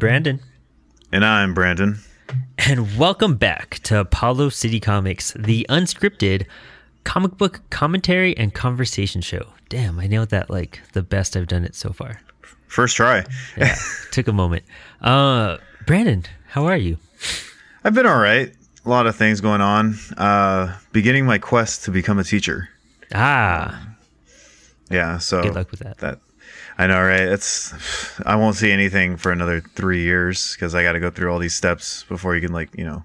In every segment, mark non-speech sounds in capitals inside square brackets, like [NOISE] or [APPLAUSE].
Brandon. And I'm Brandon. And welcome back to Apollo City Comics, the unscripted comic book commentary and conversation show. Damn, I nailed that like the best I've done it so far. First try. Yeah, took a moment. Uh, Brandon, how are you? I've been all right. A lot of things going on. Uh, beginning my quest to become a teacher. Ah, Yeah, so good luck with that. that I know, right? It's I won't see anything for another three years because I got to go through all these steps before you can like you know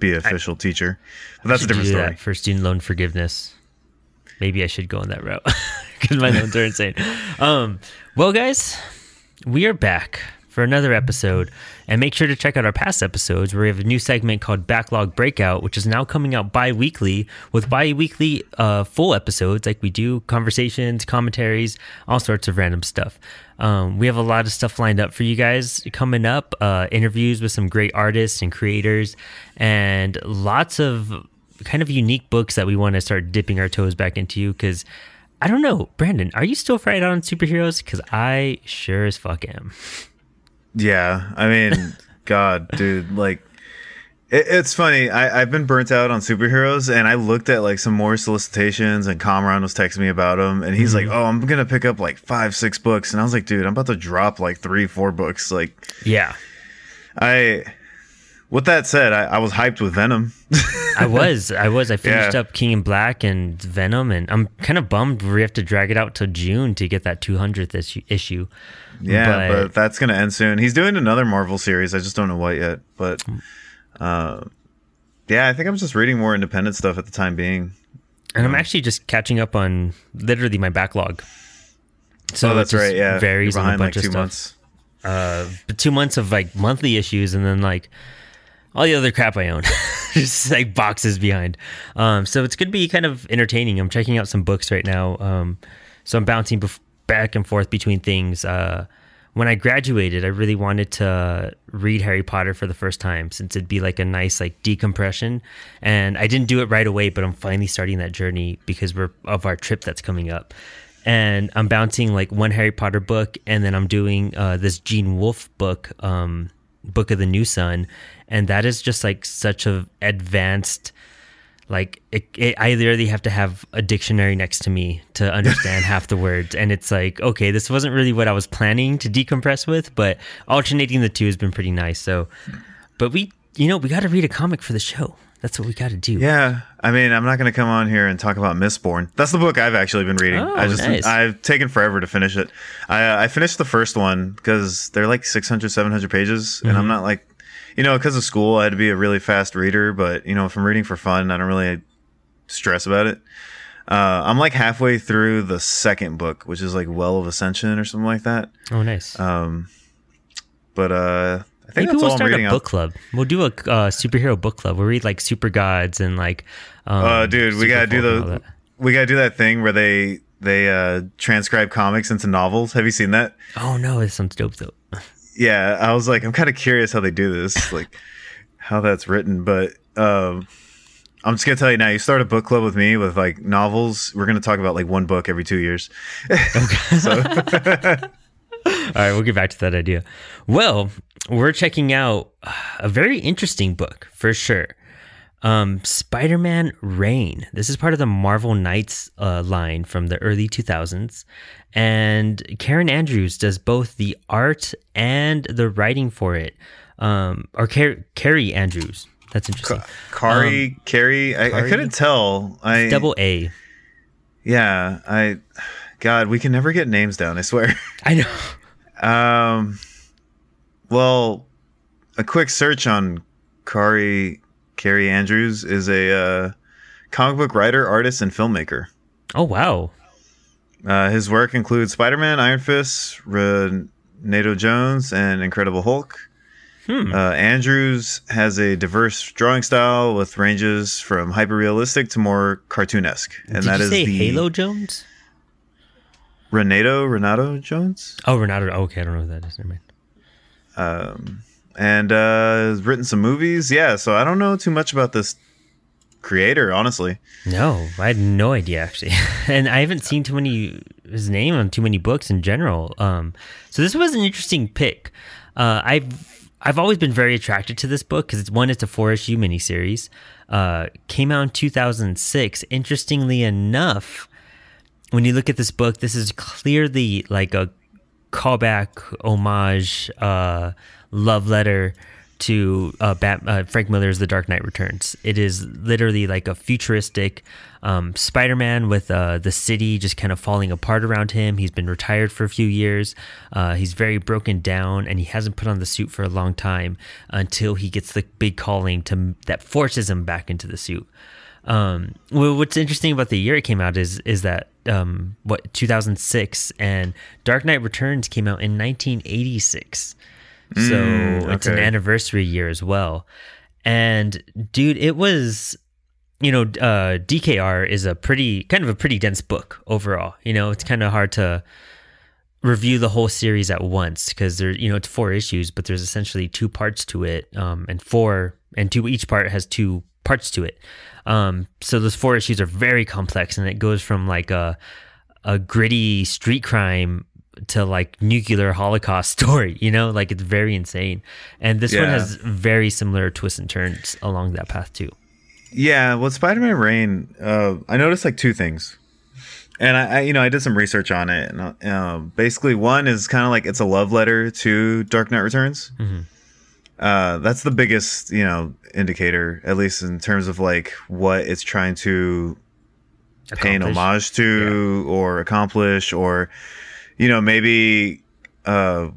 be an official teacher. But that's a different story. for student loan forgiveness. Maybe I should go on that route [LAUGHS] because my loans are insane. Um, well, guys, we are back for another episode, and make sure to check out our past episodes where we have a new segment called Backlog Breakout, which is now coming out bi-weekly with bi-weekly uh, full episodes like we do conversations, commentaries, all sorts of random stuff. Um, we have a lot of stuff lined up for you guys coming up, uh, interviews with some great artists and creators, and lots of kind of unique books that we want to start dipping our toes back into because I don't know, Brandon, are you still fried on superheroes? Because I sure as fuck am. [LAUGHS] Yeah, I mean, [LAUGHS] God, dude, like it, it's funny. I, I've been burnt out on superheroes, and I looked at like some more solicitations, and Kamran was texting me about them, and he's like, mm-hmm. "Oh, I'm gonna pick up like five, six books," and I was like, "Dude, I'm about to drop like three, four books." Like, Yeah, I. With that said, I, I was hyped with Venom. [LAUGHS] I was. I was. I finished Yeah. up King in Black and Venom, and I'm kind of bummed we have to drag it out till June to get that 200th issue. issue. yeah, but, But- that's gonna end soon. He's doing another Marvel series. I just don't know what yet. But, uh, yeah, I think I'm just reading more independent stuff at the time being. And I'm actually just catching up on literally my backlog. So oh, it that's right. Yeah, varies on a bunch like of two stuff. months. uh, but two months of like monthly issues and then like all the other crap I own, [LAUGHS] just like boxes behind. Um, so it's going to be kind of entertaining. I'm checking out some books right now. Um, so I'm bouncing bef- back and forth between things. Uh, when I graduated, I really wanted to read Harry Potter for the first time since it'd be like a nice like decompression. And I didn't do it right away, but I'm finally starting that journey because we're of our trip that's coming up and I'm bouncing like one Harry Potter book, and then I'm doing uh, this Gene Wolfe book, um, Book of the New Sun, and that is just like such a advanced. Like it, it, I literally have to have a dictionary next to me to understand [LAUGHS] half the words, and it's like, okay, this wasn't really what I was planning to decompress with, but alternating the two has been pretty nice. So, but we, you know, we got to read a comic for the show. That's what we got to do. Yeah, I mean, I'm not going to come on here and talk about Mistborn. That's the book I've actually been reading. Oh, I just nice. I've taken forever to finish it. I I finished the first one because they're like 600, 700 pages, and Mm-hmm. I'm not like, you know, because of school, I had to be a really fast reader. But you know, if I'm reading for fun, I don't really stress about it. Uh, I'm like halfway through the second book, which is like Well of Ascension or something like that. Oh, nice. Um, but uh, think Maybe we'll start a book club. We'll do a uh, superhero book club. We'll read like Super Gods and like. Um, Uh, dude, we gotta do Folk and all the that. we gotta do that thing where they they uh transcribe comics into novels. Have you seen that? Oh no, it sounds dope though. Yeah, I was like, I'm kind of curious how they do this, like how that's written. But um, I'm just gonna tell you now. You start a book club with me with like novels. We're gonna talk about like one book every two years. [LAUGHS] [LAUGHS] All right, we'll get back to that idea. Well, we're checking out a very interesting book for sure. Um, Spider-Man Reign. This is part of the Marvel Knights uh, line from the early 2000s, and Karen Andrews does both the art and the writing for it. Um, or Car- Carrie Andrews. That's interesting. Kari, Carrie, I, I couldn't tell. I Double A. yeah, I. God, we can never get names down. I swear. I know. [LAUGHS] Um, well, a quick search on Kari Carrie Andrews is a uh, comic book writer, artist, and filmmaker. Oh wow. Uh, his work includes Spider-Man, Iron Fist, Renato Jones, and Incredible Hulk. Hmm. Uh, Andrews has a diverse drawing style with ranges from hyper-realistic to more cartoonesque, and Did that you is say the Halo Jones? Renato Renato Jones. Oh, Renato. Okay, I don't know who that is. Never mind. Um, and uh, written some movies. Yeah, so I don't know too much about this creator, honestly. No, I had no idea actually, [LAUGHS] and I haven't seen too many his name on too many books in general. Um, so this was an interesting pick. Uh, I've I've always been very attracted to this book because it's one, it's a four issue miniseries. Uh, came out in 2006. Interestingly enough, when you look at this book, this is clearly like a callback, homage, uh, love letter to uh, Bat- uh, Frank Miller's The Dark Knight Returns. It is literally like a futuristic um, Spider Man with uh, the city just kind of falling apart around him. He's been retired for a few years. Uh, he's very broken down and he hasn't put on the suit for a long time until he gets the big calling to that forces him back into the suit. Um, well, what's interesting about the year it came out is is that um, what 2006 and Dark Knight Returns came out in 1986. So Mm, it's an anniversary year as well. And dude, it was you know, uh, DKR is a pretty kind of a pretty dense book overall. You know, it's kind of hard to review the whole series at once because there, you know, it's four issues, but there's essentially two parts to it, um, and four and two each part has two parts to it. Um, so those four issues are very complex, and it goes from like a a gritty street crime to like nuclear holocaust [LAUGHS] story you know? Like it's very insane. And this one has very similar twists and turns along that path too. Yeah, well, Spider-Man Reign, uh, I noticed like two things, and I, I, you know, I did some research on it. And uh, um, basically, one is kind of like it's a love letter to Dark Knight Returns. Uh, that's the biggest, you know, indicator, at least in terms of like what it's trying to pay an homage to or accomplish, or you know, maybe uh,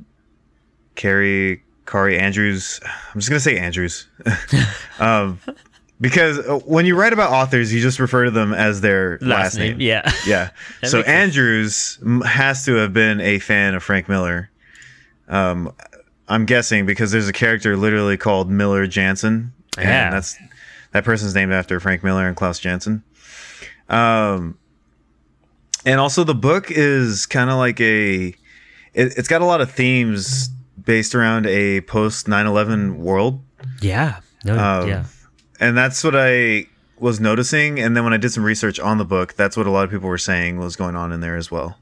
Carrie Kari Andrews. I'm just gonna say Andrews. [LAUGHS] um, because uh, when you write about authors, you just refer to them as their last, name. yeah [LAUGHS] Yeah. So makes sense. Andrews has to have been a fan of Frank Miller. Um, I'm guessing because there's a character literally called Miller Janson, and Yeah. that's that person's named after Frank Miller and Klaus Janson. Um, and also the book is kind of like a, it, it's got a lot of themes based around a post 9/11 world yeah no Um, yeah and that's what I was noticing. And then when I did some research on the book, that's what a lot of people were saying was going on in there as well.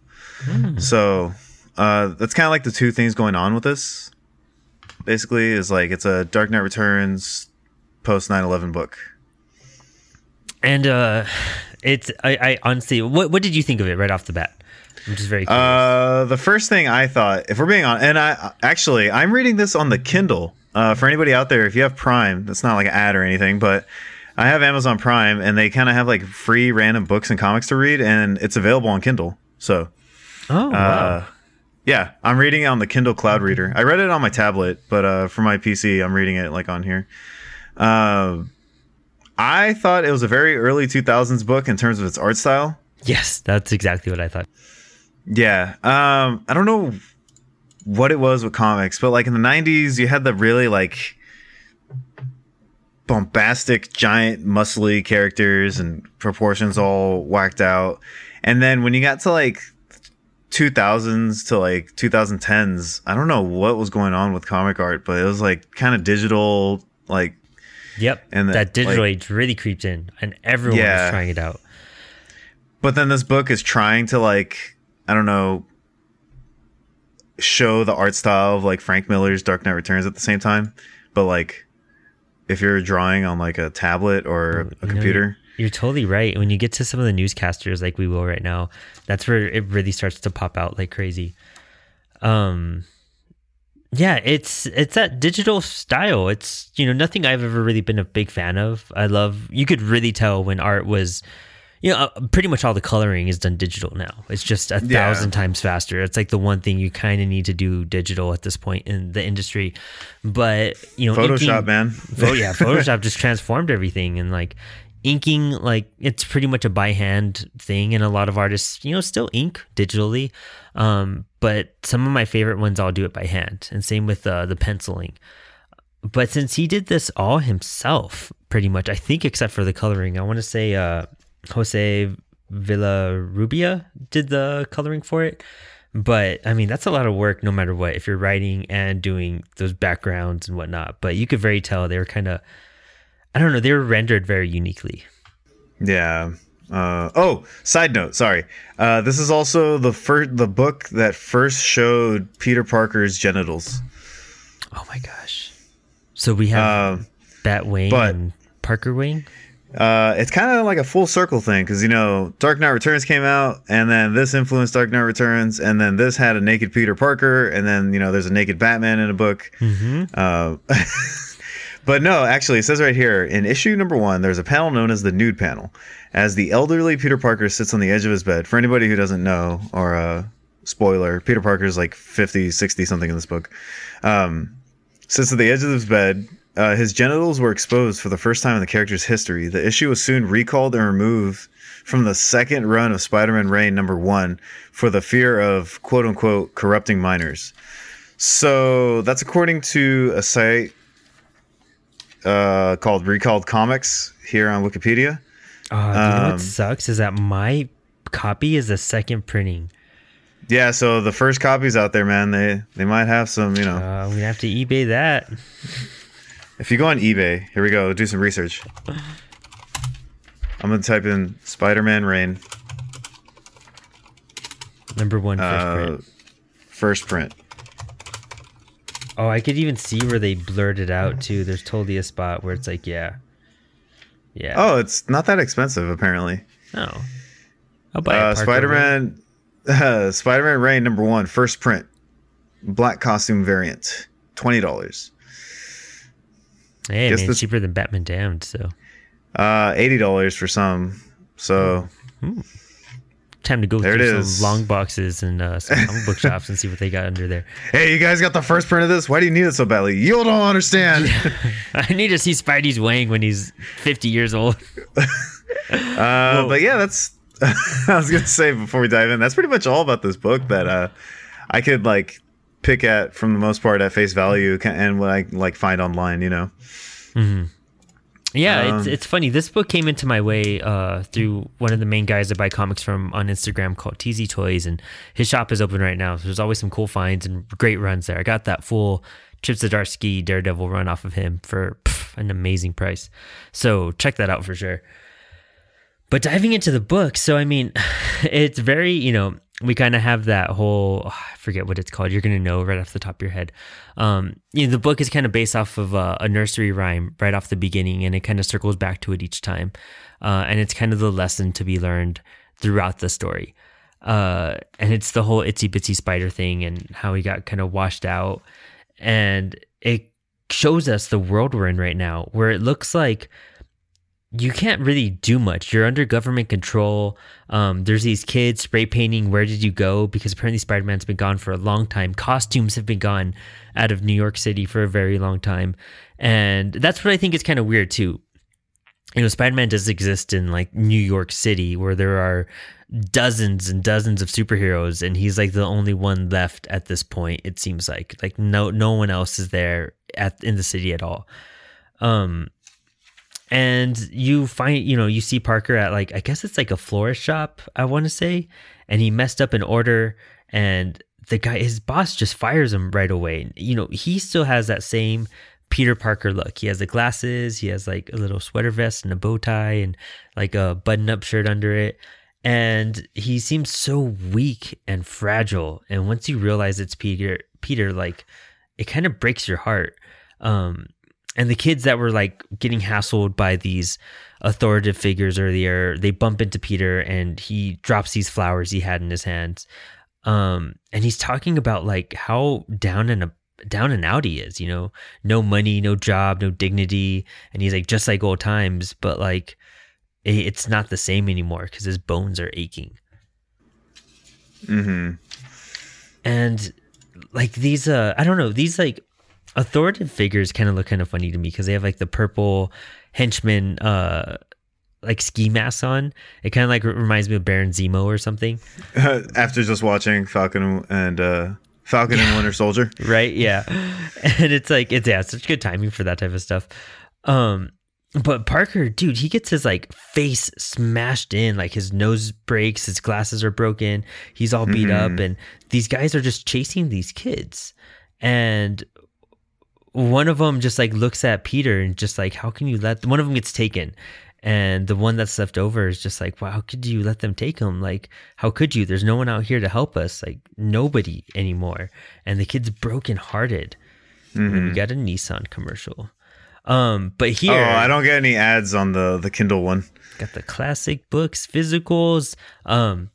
So uh, that's kind of like the two things going on with this. Basically, is like it's a Dark Knight Returns post 9/11 book. and uh it's i i honestly what what did you think of it right off the bat i'm just very curious. Uh, the first thing I thought, if we're being on, and I actually I'm reading this on the Kindle. Uh, for anybody out there, if you have Prime, that's not like an ad or anything, but I have Amazon Prime, and they kind of have like free random books and comics to read, and it's available on Kindle. So oh wow. Uh, yeah, I'm reading it on the Kindle Cloud Reader. I read it on my tablet, but uh, for my PC, I'm reading it like on here. Um, I thought it was a very early 2000s book in terms of its art style. yes that's exactly what i thought Yeah, um, I don't know what it was with comics, but like in the 90s, you had the really like bombastic, giant, muscly characters and proportions all whacked out. And then when you got to like 2000s to like 2010s, I don't know what was going on with comic art, but it was like kind of digital, like yep And the- that digital like- age really creeped in and everyone Yeah. was trying it out but then this book is trying to like i don't know show the art style of like frank miller's dark knight returns at the same time but like if you're drawing on like a tablet or oh, a You know, computer You're totally right. When you get to some of the newscasters like we will right now, that's where it really starts to pop out like crazy. Um yeah, it's it's that digital style. It's you know nothing I've ever really been a big fan of. I love you could really tell when art was you know uh, pretty much all the coloring is done digital now. It's just a Yeah. thousand times faster. It's like the one thing you kind of need to do digital at this point in the industry. But, you know, photoshop inking- man Oh yeah, [LAUGHS] Photoshop just transformed everything and like inking like it's pretty much a by hand thing and a lot of artists, you know, still ink digitally. Um, but some of my favorite ones I'll do it by hand and same with uh, the penciling. But since he did this all himself, pretty much, I think except for the coloring, I want to say uh, Jose Villarrubia did the coloring for it. But I mean, that's a lot of work no matter what, if you're writing and doing those backgrounds and whatnot. But you could very tell they were kind of, I don't know, they were rendered very uniquely. yeah uh, oh side note sorry uh, this is also the first the book that first showed peter parker's genitals Oh my gosh. So we have Um, Bat Wayne but- and Parker Wayne. Uh, it's kind of like a full circle thing because you know Dark Knight Returns came out, and then this influenced Dark Knight Returns, and then this had a naked Peter Parker, and then you know there's a naked Batman in a book. Uh, [LAUGHS] but no, actually, it says right here in issue number one, there's a panel known as the nude panel, as the elderly Peter Parker sits on the edge of his bed. For anybody who doesn't know, or uh, spoiler, Peter Parker's like 50, 60 something in this book. Um, sits at the edge of his bed. Uh, his genitals were exposed for the first time in the character's history. The issue was soon recalled and removed from the second run of Spider-Man Reign number one for the fear of quote unquote corrupting minors. So that's according to a site uh, called Recalled Comics here on Wikipedia. Oh, you know Um, what sucks is that my copy is the second printing. Yeah, so the first copies out there, man, they they might have some, you know. Uh, I'm have to eBay that. If you go on eBay, here we go, do some research. I'm gonna type in Spider-Man Reign Number one first uh, print. first print. Oh, I could even see where they blurred it out too. There's totally a spot where it's like, yeah, yeah. Oh, it's not that expensive apparently. no. I'll buy Uh, Spider-Man, uh, [LAUGHS] Spider-Man Reign number one, first print, black costume variant, twenty dollars. Hey, guess man, this- cheaper than Batman Damned. So Uh, eighty dollars for some. So time to go There through some long boxes and uh, some comic book shops and see what they got under there. [LAUGHS] hey, you guys got the first print of this? Why do you need it so badly? You don't understand. [LAUGHS] I need to see Spidey's Wang when he's 50 years old. [LAUGHS] Uh, but yeah, that's I was gonna say before we dive in. That's pretty much all about this book that uh, I could like pick at from the most part at face value and what I like find online. You know. Yeah, it's Um, it's funny. This book came into my way uh, through one of the main guys I buy comics from on Instagram called TZ Toys, and his shop is open right now. So there's always some cool finds and great runs there. I got that full Chip Zdarsky Daredevil run off of him for pff, an amazing price. So check that out for sure. But diving into the book, so I mean, [SIGHS] it's very, you know, we kind of have that whole, oh, I forget what it's called. You're going to know right off the top of your head. Um, you know, the book is kind of based off of a, a nursery rhyme right off the beginning, and it kind of circles back to it each time. Uh, and it's kind of the lesson to be learned throughout the story. Uh, and it's the whole itsy bitsy spider thing and how he got kind of washed out. And it shows us the world we're in right now, where it looks like you can't really do much. You're under government control. Um, there's these kids spray painting. Where did you go? Because apparently Spider Man's been gone for a long time. Costumes have been gone out of New York City for a very long time, and that's what I think is kind of weird too. You know, Spider Man does exist in like New York City, where there are dozens and dozens of superheroes, and he's like the only one left at this point. It seems like like no no one else is there at in the city at all. Um, and you find you know you see parker at like i guess it's like a florist shop i want to say and he messed up an order and the guy his boss just fires him right away. You know he still has that same peter parker look. He has the glasses he has like a little sweater vest and a bow tie and like a button up shirt under it. And he seems so weak and fragile. And once you realize it's peter peter like it kind of breaks your heart. Um and the kids that were like getting hassled by these authoritative figures earlier they bump into peter and he drops these flowers he had in his hands. Um and he's talking about like how down and down and out he is you know? No money no job no dignity. And he's like just like old times but like it, it's not the same anymore because his bones are aching. Mm-hmm. and like these uh i don't know these like authoritative figures kind of look kind of funny to me because they have like the purple henchman uh like ski masks on. It kind of like reminds me of baron zemo or something. [LAUGHS] After just watching Falcon and uh, Falcon and Winter Soldier. [LAUGHS] right yeah. [LAUGHS] And it's like it's yeah such good timing for that type of stuff. Um but parker dude he gets his like face smashed in like his nose breaks his glasses are broken he's all beat up and these guys are just chasing these kids. And one of them just like looks at peter and just like how can you let one of them gets taken and the one that's left over is just like wow how could you let them take him like how could you there's no one out here to help us like nobody anymore and the kid's broken hearted And then you got a Nissan commercial. Um, but here Oh, I don't get any ads on the the Kindle one. got the classic books, physicals. Um,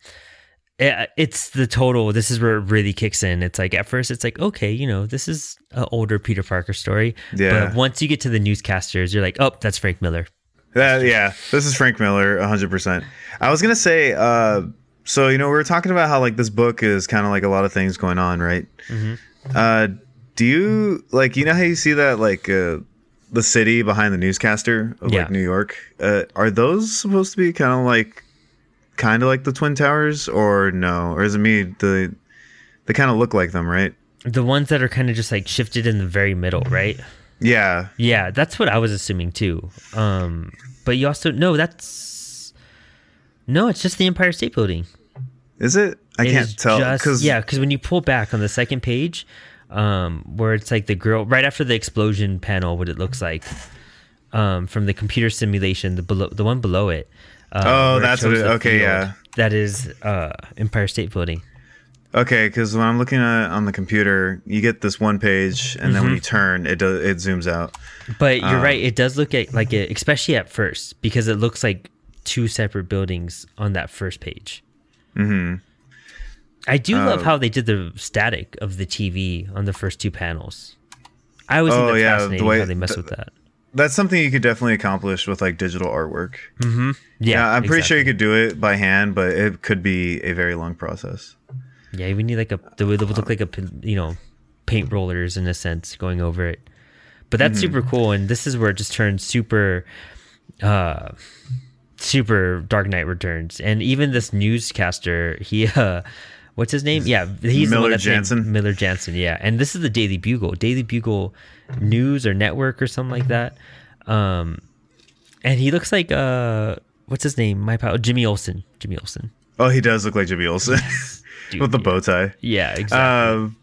it's the total. This is where it really kicks in. It's like at first, it's like okay, you know, this is an older Peter Parker story. Yeah. But once you get to the newscasters, you're like, oh, that's Frank Miller. That yeah, this is Frank Miller, hundred percent. I was gonna say, uh, so you know, we were talking about how like this book is kind of like a lot of things going on, right? Uh, do you like you know how you see that like uh, the city behind the newscaster of Yeah. like New York? Uh, are those supposed to be kind of like kind of like the Twin Towers, or no? Or is it me? The they kind of look like them, right? The ones that are kind of just like shifted in the very middle, right? Yeah, Yeah, that's what I was assuming too. Um, but you also no, that's no, it's just the Empire State Building. is it? I It can't tell just- because yeah, because when you pull back on the second page, um, where it's like the girl right after the explosion panel, what it looks like, um, from the computer simulation, the below, the one below it. Uh, Oh, that's what it- the okay, yeah. That is uh, Empire State Building. Okay, because when I'm looking at on the computer, you get this one page, and then when Mm-hmm. you turn, it does it zooms out. But you're right; it does look at, like it, especially at first, because it looks like two separate buildings on that first page. Mm-hmm. I do Uh, love how they did the static of the TV on the first two panels. I always think Oh, that's yeah, the fascinating way- how they mess the- with that. That's something you could definitely accomplish with like digital artwork. Yeah, Yeah, I'm pretty sure you could do it by hand, but it could be a very long process. Yeah, we need like a the would look like a you know paint rollers in a sense going over it. But that's Mm-hmm. super cool, and this is where it just turns super, uh, super Dark Knight Returns, and even this newscaster, he uh. What's his name? Yeah, he's Miller Janson? Miller Janson. Yeah, and this is the Daily Bugle, Daily Bugle News or Network or something like that. Um, and he looks like uh, what's his name? My pal, Jimmy Olsen. Jimmy Olsen. Oh, he does look like Jimmy Olsen [LAUGHS] [LAUGHS] with the bow tie. Yeah, exactly. Um,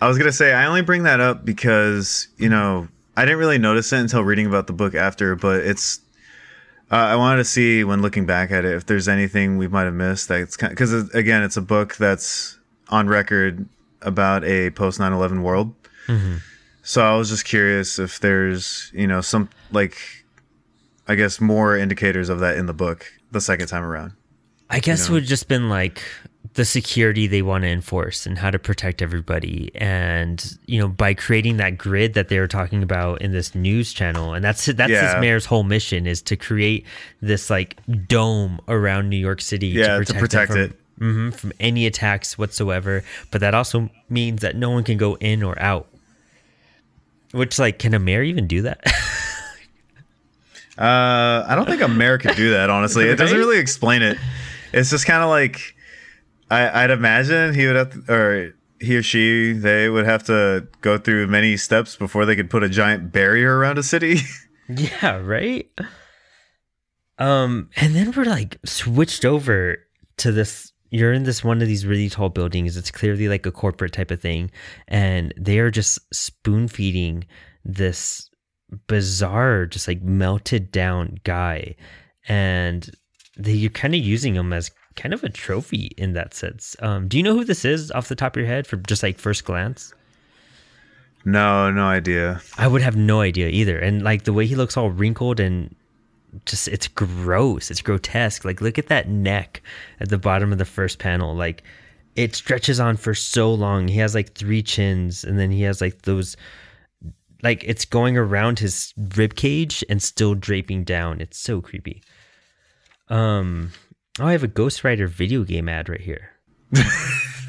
I was gonna say I only bring that up because you know I didn't really notice it until reading about the book after, but it's. Uh, I wanted to see when looking back at it if there's anything we might have missed. That's because again, it's a book that's on record about a post 9/11 world. So I was just curious if there's you know some like, I guess more indicators of that in the book the second time around. I guess know? it would just been like the security they want to enforce and how to protect everybody, and you know by creating that grid that they were talking about in this news channel, and that's that's Yeah. this mayor's whole mission is to create this like dome around New York City Yeah, to protect from, it. mhm, from any attacks whatsoever. But that also means that no one can go in or out. Which like, can a mayor even do that? [LAUGHS] Uh, I don't think a mayor could do that. Honestly, it doesn't really explain it. It's just kind of like I, I'd imagine he would have, to, or he or she, they would have to go through many steps before they could put a giant barrier around a city. [LAUGHS] Yeah, right. Um, and then we're like switched over to this. You're in this one of these really tall buildings. It's clearly like a corporate type of thing, and they are just spoon feeding this bizarre, just like melted down guy, and they, you're kind of using him as kind of a trophy in that sense. Um, do you know who this is off the top of your head for just like first glance? no, no idea. I would have no idea either. And like the way he looks all wrinkled and just it's gross. It's grotesque. Like look at that neck at the bottom of the first panel. Like it stretches on for so long. He has like three chins and then he has like those like it's going around his rib cage and still draping down. It's so creepy. Um oh I have a Ghost Rider video game ad right here. [LAUGHS]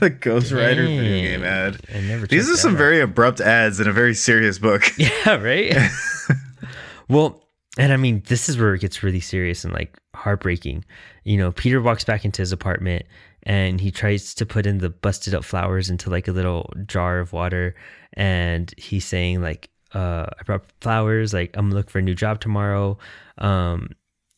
The Ghost Rider video game ad. I never These are some out. very abrupt ads in a very serious book. [LAUGHS] Yeah, right. [LAUGHS] well, and I mean, this is where it gets really serious and like heartbreaking. You know, Peter walks back into his apartment and he tries to put in the busted up flowers into like a little jar of water. And he's saying, like, uh, I brought flowers, like, I'm gonna for a new job tomorrow. Um,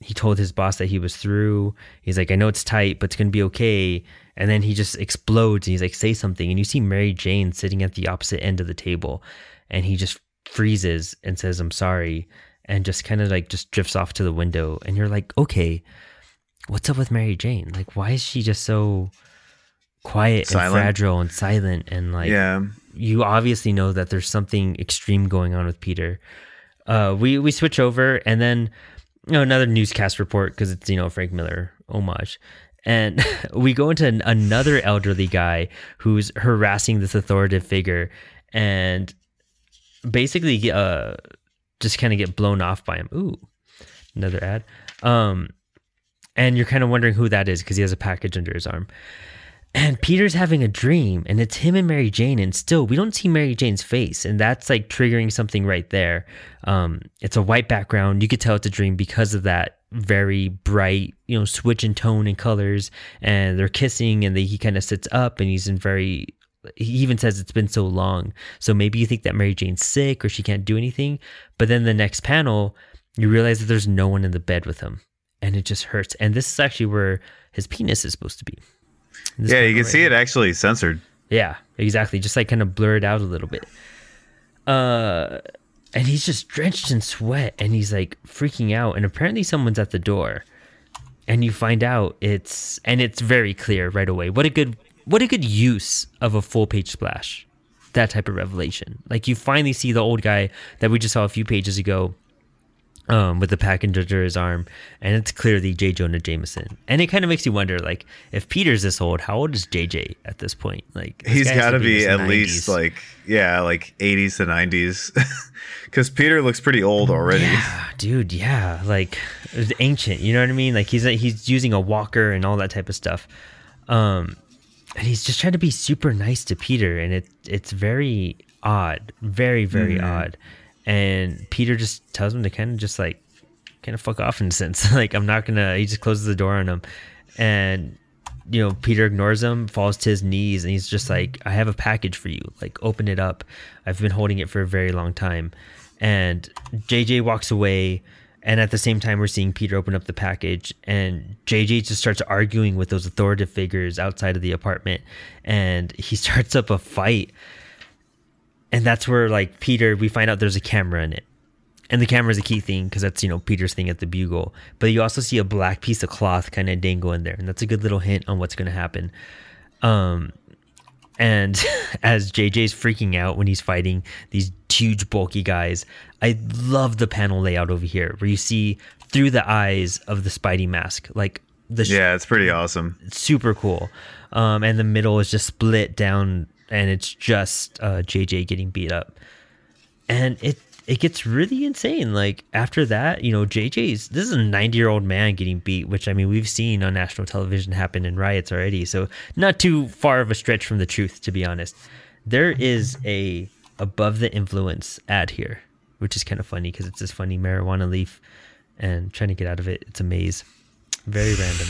he told his boss that he was through. He's like, I know it's tight, but it's gonna be okay. And then he just explodes and he's like, say something. And you see Mary Jane sitting at the opposite end of the table. And he just freezes and says, I'm sorry. And just kind of like just drifts off to the window. And you're like, okay, what's up with Mary Jane? Like, why is she just so quiet Silent. and fragile and silent? And like, yeah. you obviously know that there's something extreme going on with Peter. Uh, we we switch over, and then you know, another newscast report because it's you know Frank Miller homage, and [LAUGHS] we go into an, another elderly guy who's harassing this authoritative figure, and basically uh just kind of get blown off by him. Ooh, another ad. Um, and you're kind of wondering who that is because he has a package under his arm. And Peter's having a dream, and it's him and Mary Jane, and still we don't see Mary Jane's face, and that's like triggering something right there. Um, it's a white background; you could tell it's a dream because of that very bright, you know, switch in tone and colors, and they're kissing, and he kind of sits up, and he's in very. He even says it's been so long, so maybe you think that Mary Jane's sick or she can't do anything, but then the next panel, you realize that there's no one in the bed with him, and it just hurts. And this is actually where his penis is supposed to be. Yeah, you can right see here. it actually censored. Yeah, exactly. Just like kind of blurred out a little bit. Uh and he's just drenched in sweat and he's like freaking out and apparently someone's at the door. And you find out it's and it's very clear right away. What a good what a good use of a full page splash. That type of revelation. Like you finally see the old guy that we just saw a few pages ago um, with the package under his arm, and it's clearly J. Jonah Jameson. And it kind of makes you wonder, like, if Peter's this old, how old is JJ at this point? Like, this He's got to be at 90s. least like yeah, like 80s to 90s, because [LAUGHS] Peter looks pretty old already. Yeah, dude, yeah, like ancient. You know what I mean? Like he's he's using a walker and all that type of stuff. Um, and he's just trying to be super nice to Peter, and it it's very odd, very very odd. And Peter just tells him to kind of just like kind of fuck off in a sense. [LAUGHS] like I'm not gonna. He just closes the door on him, and you know Peter ignores him, falls to his knees, and he's just like, "I have a package for you. Like open it up. I've been holding it for a very long time." And JJ walks away. And at the same time, we're seeing Peter open up the package, and JJ just starts arguing with those authoritative figures outside of the apartment, and he [LAUGHS] starts up a fight. And that's where, like, Peter, we find out there's a camera in it. And the camera is a key thing because that's, you know, Peter's thing at the bugle. But you also see a black piece of cloth kind of dangle in there. And that's a good little hint on what's going to happen. Um, and [LAUGHS] as JJ's freaking out when he's fighting these huge, bulky guys, I love the panel layout over here where you see through the eyes of the Spidey mask. Like, the sh- Yeah, it's pretty awesome. super cool. Um, and the middle is just split down, and it's just uh, JJ getting beat up, and it it gets really insane. Like after that, you know, JJ's this is a ninety year old man getting beat, which I mean we've seen on national television happen in riots already, so not too far of a stretch from the truth, to be honest. There is a above the influence ad here, which is kind of funny because it's this funny marijuana leaf, and trying to get out of it, it's a maze, very random.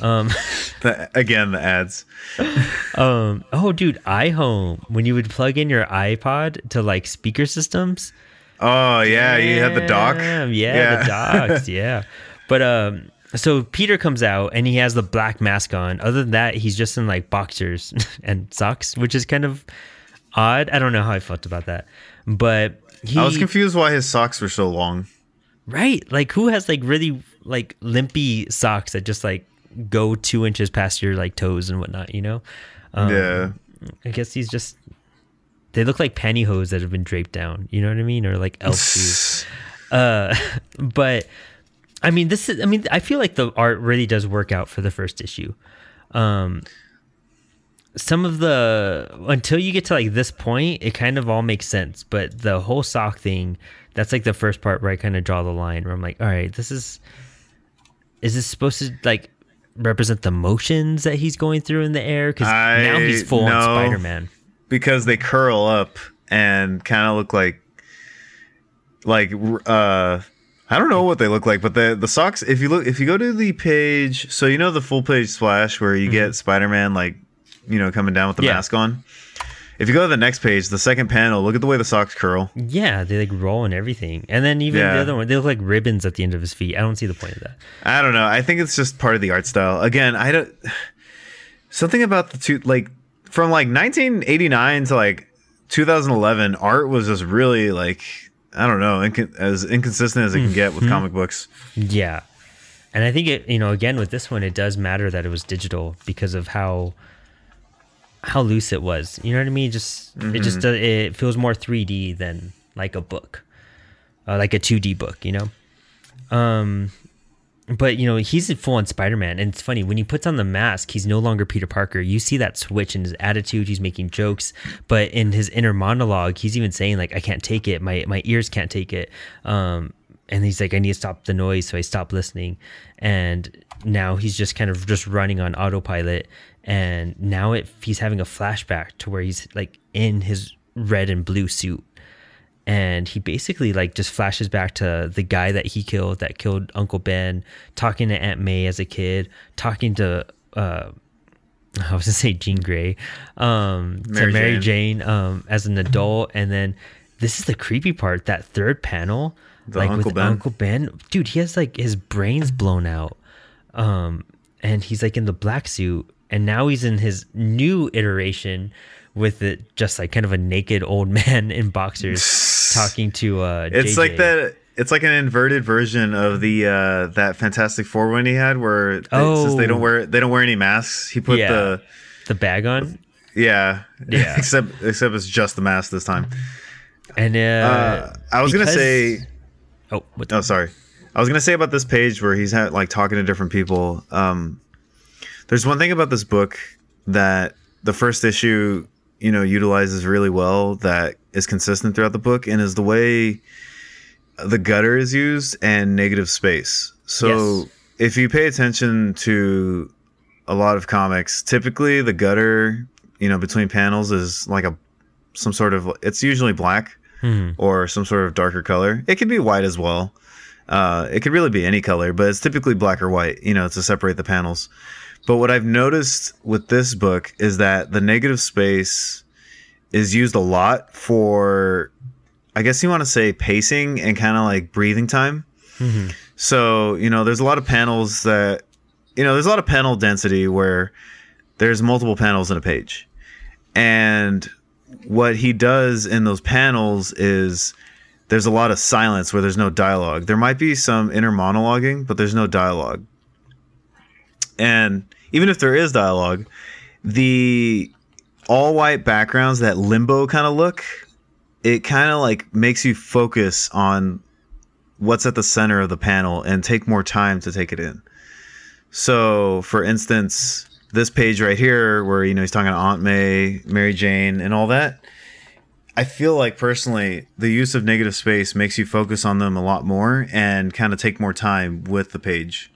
Um, [LAUGHS] The, again, the ads. [LAUGHS] Um. Oh, dude, iHome. When you would plug in your iPod to like speaker systems. Oh yeah, you had the dock. Damn, Yeah, the docks. [LAUGHS] Yeah. But um. So Peter comes out and he has the black mask on. Other than that, he's just in like boxers and socks, which is kind of odd. I don't know how I felt about that, but he I was confused why his socks were so long. right. Like who has like really like limpy socks that just like go two inches past your like toes and whatnot. You know. Um, yeah. I guess he's just. They look like pantyhose that have been draped down. You know what I mean, or like elf [LAUGHS] shoes. Uh, [LAUGHS] but I mean, this is. I mean, I feel like the art really does work out for the first issue. Um, some of the until you get to like this point, it kind of all makes sense. But the whole sock thing, that's like the first part where I kind of draw the line. Where I'm like, all right, this is. Is this supposed to like represent the motions that he's going through in the air? Because now he's full on. Spider Man. because they curl up and kind of look like like uh I don't know what they look like, but the the socks. If you look, if you go to the page, so you know the full page splash where you get Spider Man like, you know, coming down with the Mm-hmm. Yeah. mask on. If you go to the next page, the second panel, look at the way the socks curl. Yeah, they like roll and everything. And then even the other one, they look like ribbons at the end of his feet. I don't see the point of that. I don't know. I think it's just part of the art style. Again, I don't. [SIGHS] Something about the two, like from like 1989 to like 2011, art was just really like I don't know, inc- as inconsistent as it can get with mm-hmm. comic books. Yeah. And I think it, you know, again with this one, it does matter that it was digital because of how how loose it was. You know what I mean? Just it just Mm-hmm. it feels more 3D than like a book, uh, like a 2D book. You know. Um, but you know he's full on Spider-Man, and it's funny when he puts on the mask, he's no longer Peter Parker. You see that switch in his attitude. He's making jokes, but in his inner monologue, he's even saying like, "I can't take it. My my ears can't take it." Um, and he's like, "I need to stop the noise," so I stop listening. And now he's just kind of just running on autopilot. And now it he's having a flashback to where he's like in his red and blue suit. And he basically like just flashes back to the guy that he killed that killed uncle ben talking to aunt may as a kid talking to uh [LAUGHS] i was gonna say jean grey um Mary to mary Jane. jane, um as an adult. And then this is the creepy part that third panel The like Uncle with Ben. uncle ben. Dude he has like his brains blown out. Um and he's like in the black suit and now he's in his new iteration with it just like kind of a naked old [LAUGHS] man in boxers talking to uh It's JJ. like that. It's like an inverted version of the uh that Fantastic Four one he had, where it says they don't Oh. wear they don't wear any masks. He put Yeah. the the bag on yeah Yeah. [LAUGHS] except except it's just the mask this time. and uh, Uh, I was gonna say oh what Oh, sorry. I was gonna say about this page where he's had, like talking to different people. Um, there's one thing about this book that the first issue, you know, utilizes really well that is consistent throughout the book, and is the way the gutter is used and negative space. So Yes. if you pay attention to a lot of comics, typically the gutter, you know, between panels is like a some sort of it's usually black hmm. or some sort of darker color. It could be white as well. Uh, it could really be any color, but it's typically black or white, you know, to separate the panels. But what I've noticed with this book is that the negative space is used a lot for, I guess you want to say pacing and kind of like breathing time. Mhm. So, you know, there's a lot of panels that, you know, there's a lot of panel density where there's multiple panels in a page. And what he does in those panels is there's a lot of silence where there's no dialogue. There might be some inner monologuing, but there's no dialogue. And even if there is dialogue, the all white backgrounds, that limbo kind of look, it kind of like makes you focus on what's at the center of the panel and take more time to take it in. So, for instance, this page right here, where you know he's talking to Aunt May, Mary Jane, and all that. I feel like personally, the use of negative space makes you focus on them a lot more and kind of take more time with the page.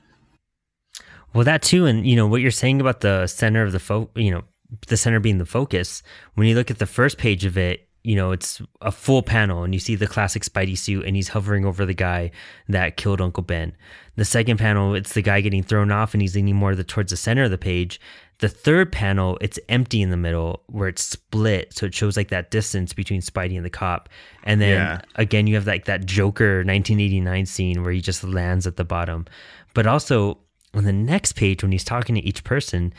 Well that too and you know what you're saying about the center of the fo- you know the center being the focus when you look at the first page of it you know it's a full panel and you see the classic spidey suit and he's hovering over the guy that killed uncle ben. The second panel it's the guy getting thrown off and he's leaning more the, towards the center of the page. The third panel it's empty in the middle where it's split so it shows like that distance between spidey and the cop. And then Yeah. again you have like that joker 1989 scene where he just lands at the bottom. But also on the next page when he's talking to each person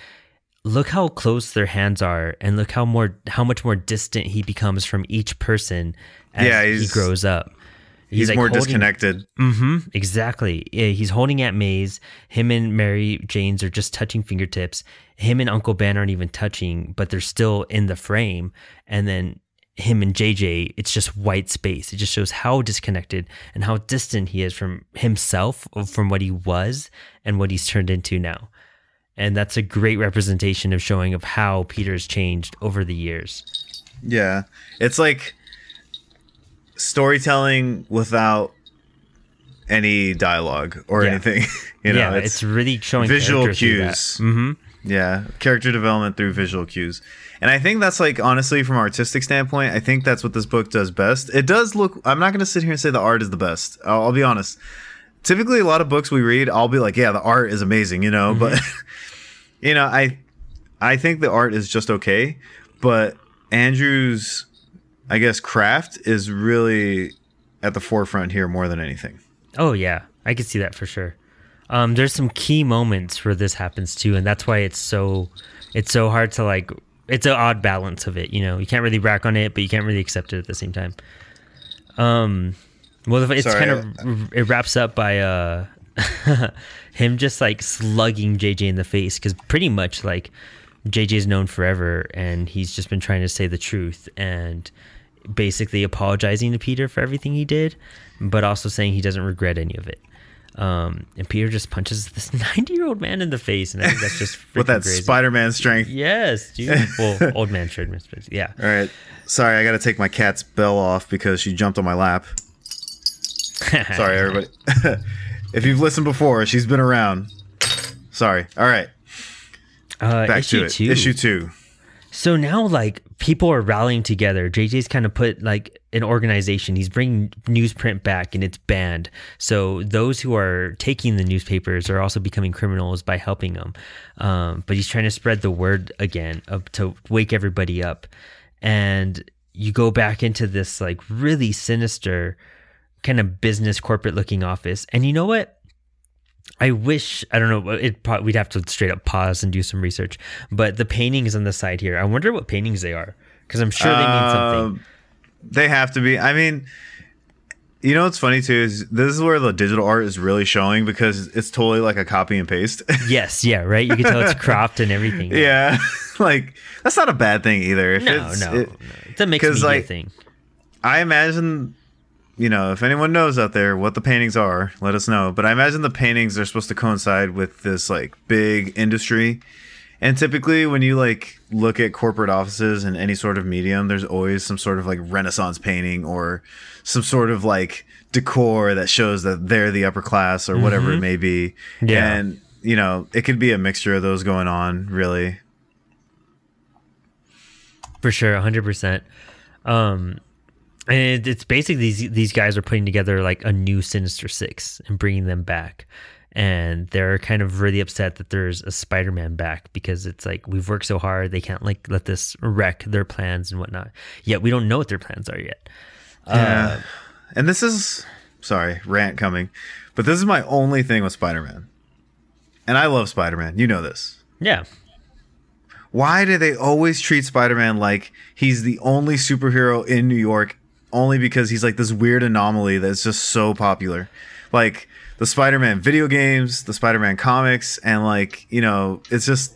look how close their hands are and look how more how much more distant he becomes from each person as Yeah, he grows up He's, like, more holding- disconnected. Mm-hmm. Exactly. Yeah, he's holding at May's. Him and Mary Jane's are just touching fingertips. Him and Uncle Ben aren't even touching, but they're still in the frame. And then him and JJ, it's just white space. It just shows how disconnected and how distant he is from himself, from what he was and what he's turned into now. And that's a great representation of showing of how Peter's changed over the years. Yeah. It's like storytelling without any dialogue or Yeah. anything. [LAUGHS] you know, yeah, it's, really showing visual character through that. cues. Mm-hmm. Yeah, character development through visual cues. And I think that's like honestly from an artistic standpoint, I think that's what this book does best. It does look I'm not going to sit here and say the art is the best. I'll, I'll be honest. Typically a lot of books we read, I'll be like, yeah, the art is amazing, you know, but [LAUGHS] you know, I I think the art is just okay, but Andrew's I guess craft is really at the forefront here more than anything. Oh yeah, I can see that for sure. Um, there's some key moments where this happens too, and that's why it's so it's so hard to like. It's an odd balance of it, you know. You can't really rack on it, but you can't really accept it at the same time. Um, well, it's Sorry, kind of it wraps up by uh [LAUGHS] him just like slugging JJ in the face because pretty much like JJ is known forever, and he's just been trying to say the truth and basically apologizing to Peter for everything he did, but also saying he doesn't regret any of it. Um, and Peter just punches this [LAUGHS] 90 year old man in the face, and I think that's just [LAUGHS] with that. Spider-Man strength. Yes, dude. [LAUGHS] Well, old man space. Yeah. All right. Sorry, I got to take my cat's bell off because she jumped on my lap. Sorry, everybody. if you've listened before, she's been around. Sorry. All right. Uh, Back issue to it. two. Issue two. So now, like, people are rallying together. JJ's kind of put like an organization. He's bringing newsprint back, and it's banned. So those who are taking the newspapers are also becoming criminals by helping them. Um, but he's trying to spread the word again to wake everybody up. And you go back into this like really sinister kind of business corporate looking office. And you know what? I wish I don't know. It we'd have to straight up pause and do some research. But the paintings on the side here, I wonder what paintings they are because I'm sure they mean something. They have to be. I mean, you know what's funny too is this is where the digital art is really showing because it's totally like a copy and paste. [LAUGHS] Yes, yeah, right. You can tell it's cropped and everything. yeah, [LAUGHS] like that's not a bad thing either. If No, it's, no, it- no. It's a mixed media like, thing. I imagine, you know, if anyone knows out there what the paintings are, let us know. But I imagine the paintings are supposed to coincide with this like big industry. And typically, when you like look at corporate offices in any sort of medium, there's always some sort of like Renaissance painting or some sort of like decor that shows that they're the upper class or whatever it may be. Yeah. And you know, it could be a mixture of those going on, really. For sure, hundred percent. Um, and it, it's basically these these guys are putting together like a new Sinister Six and bringing them back, and they're kind of really upset that there's a Spider-Man back because it's like we've worked so hard, they can't like let this wreck their plans and whatnot. Yet we don't know what their plans are yet. Yeah. Uh, and this is sorry, rant coming. But this is my only thing with Spider-Man. And I love Spider-Man. You know this. Yeah, Why do they always treat Spider-Man like he's the only superhero in New York only because he's like this weird anomaly that's just so popular? Like the Spider-Man video games, the Spider-Man comics, and like, you know, it's just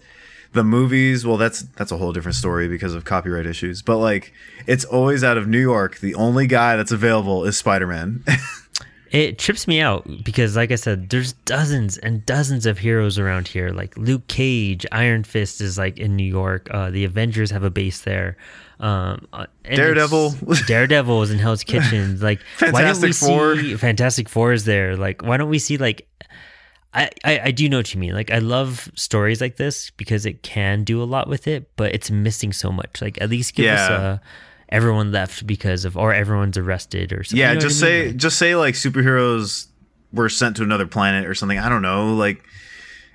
the movies, well that's that's a whole different story because of copyright issues. But like it's always out of New York. The only guy that's available is Spider-Man. [LAUGHS] it trips me out because, like I said, there's dozens and dozens of heroes around here. Like Luke Cage, Iron Fist is like in New York. Uh, the Avengers have a base there. Um, uh, Daredevil. [LAUGHS] Daredevil is in Hell's Kitchen. Like, [LAUGHS] why don't we Fantastic Four. see Fantastic Four is there? Like, why don't we see like? I, I, I do know what you mean. Like I love stories like this because it can do a lot with it, but it's missing so much. Like at least give us a everyone left because of or everyone's arrested or something. yeah, You know just I mean? say Like- just say like superheroes were sent to another planet or something. I don't know. Like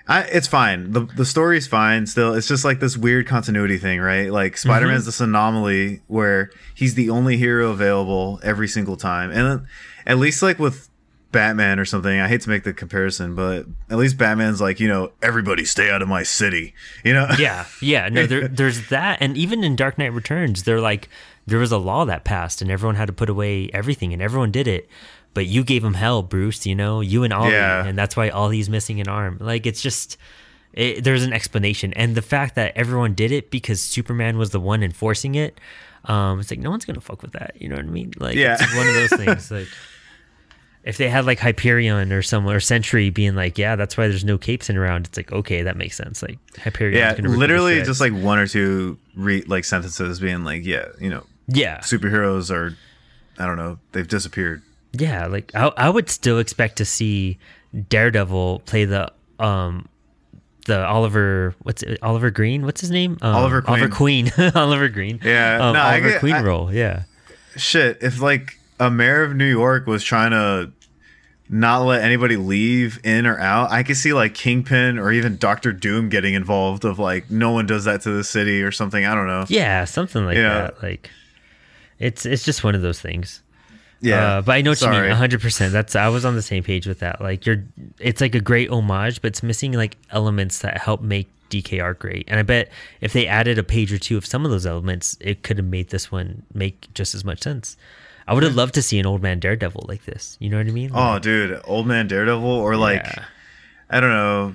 I, it's fine. The the story's fine still. It's just like this weird continuity thing, right? Like Mm-hmm. Spider-Man's this anomaly where he's the only hero available every single time. And at least like with Batman or something, I hate to make the comparison, but at least Batman's like, you know, everybody stay out of my city. You know? yeah, yeah. No, there, [LAUGHS] there's that, and even in Dark Knight Returns, they're like there was a law that passed, and everyone had to put away everything, and everyone did it. But you gave him hell, Bruce. You know, you and Ollie, Yeah. and that's why Ollie's missing an arm. Like it's just. It, there's an explanation, and the fact that everyone did it because Superman was the one enforcing it, um, it's like no one's gonna fuck with that. You know what I mean? Like, Yeah. it's one of those [LAUGHS] things. Like, if they had like Hyperion or someone or Sentry being like, yeah, that's why there's no capes in around. It's like, okay, that makes sense. Like Hyperion, Yeah, literally just like one or two re- like sentences being like, yeah, you know, yeah, superheroes are I don't know, they've disappeared. Yeah. Like I, I would still expect to see Daredevil play the um the Oliver what's it, Oliver Green? What's his name? Um, Oliver Oliver Queen. [LAUGHS] Oliver Green. Yeah, um, no, Oliver get- Queen I- role. Yeah, Shit, if like a mayor of New York was trying to not let anybody leave in or out, I could see like Kingpin or even Doctor Doom getting involved of like no one does that to the city or something. I don't know. yeah, something like Yeah. that. Like it's it's just one of those things. Yeah. Uh, but I know what you mean, hundred percent. That's I was on the same page with that. Like you're, it's like a great homage, but it's missing like elements that help make DKR great. And I bet if they added a page or two of some of those elements, it could have made this one make just as much sense. I would have loved to see an old man Daredevil like this. You know what I mean? Oh, dude, Old Man Daredevil or like Yeah. I don't know.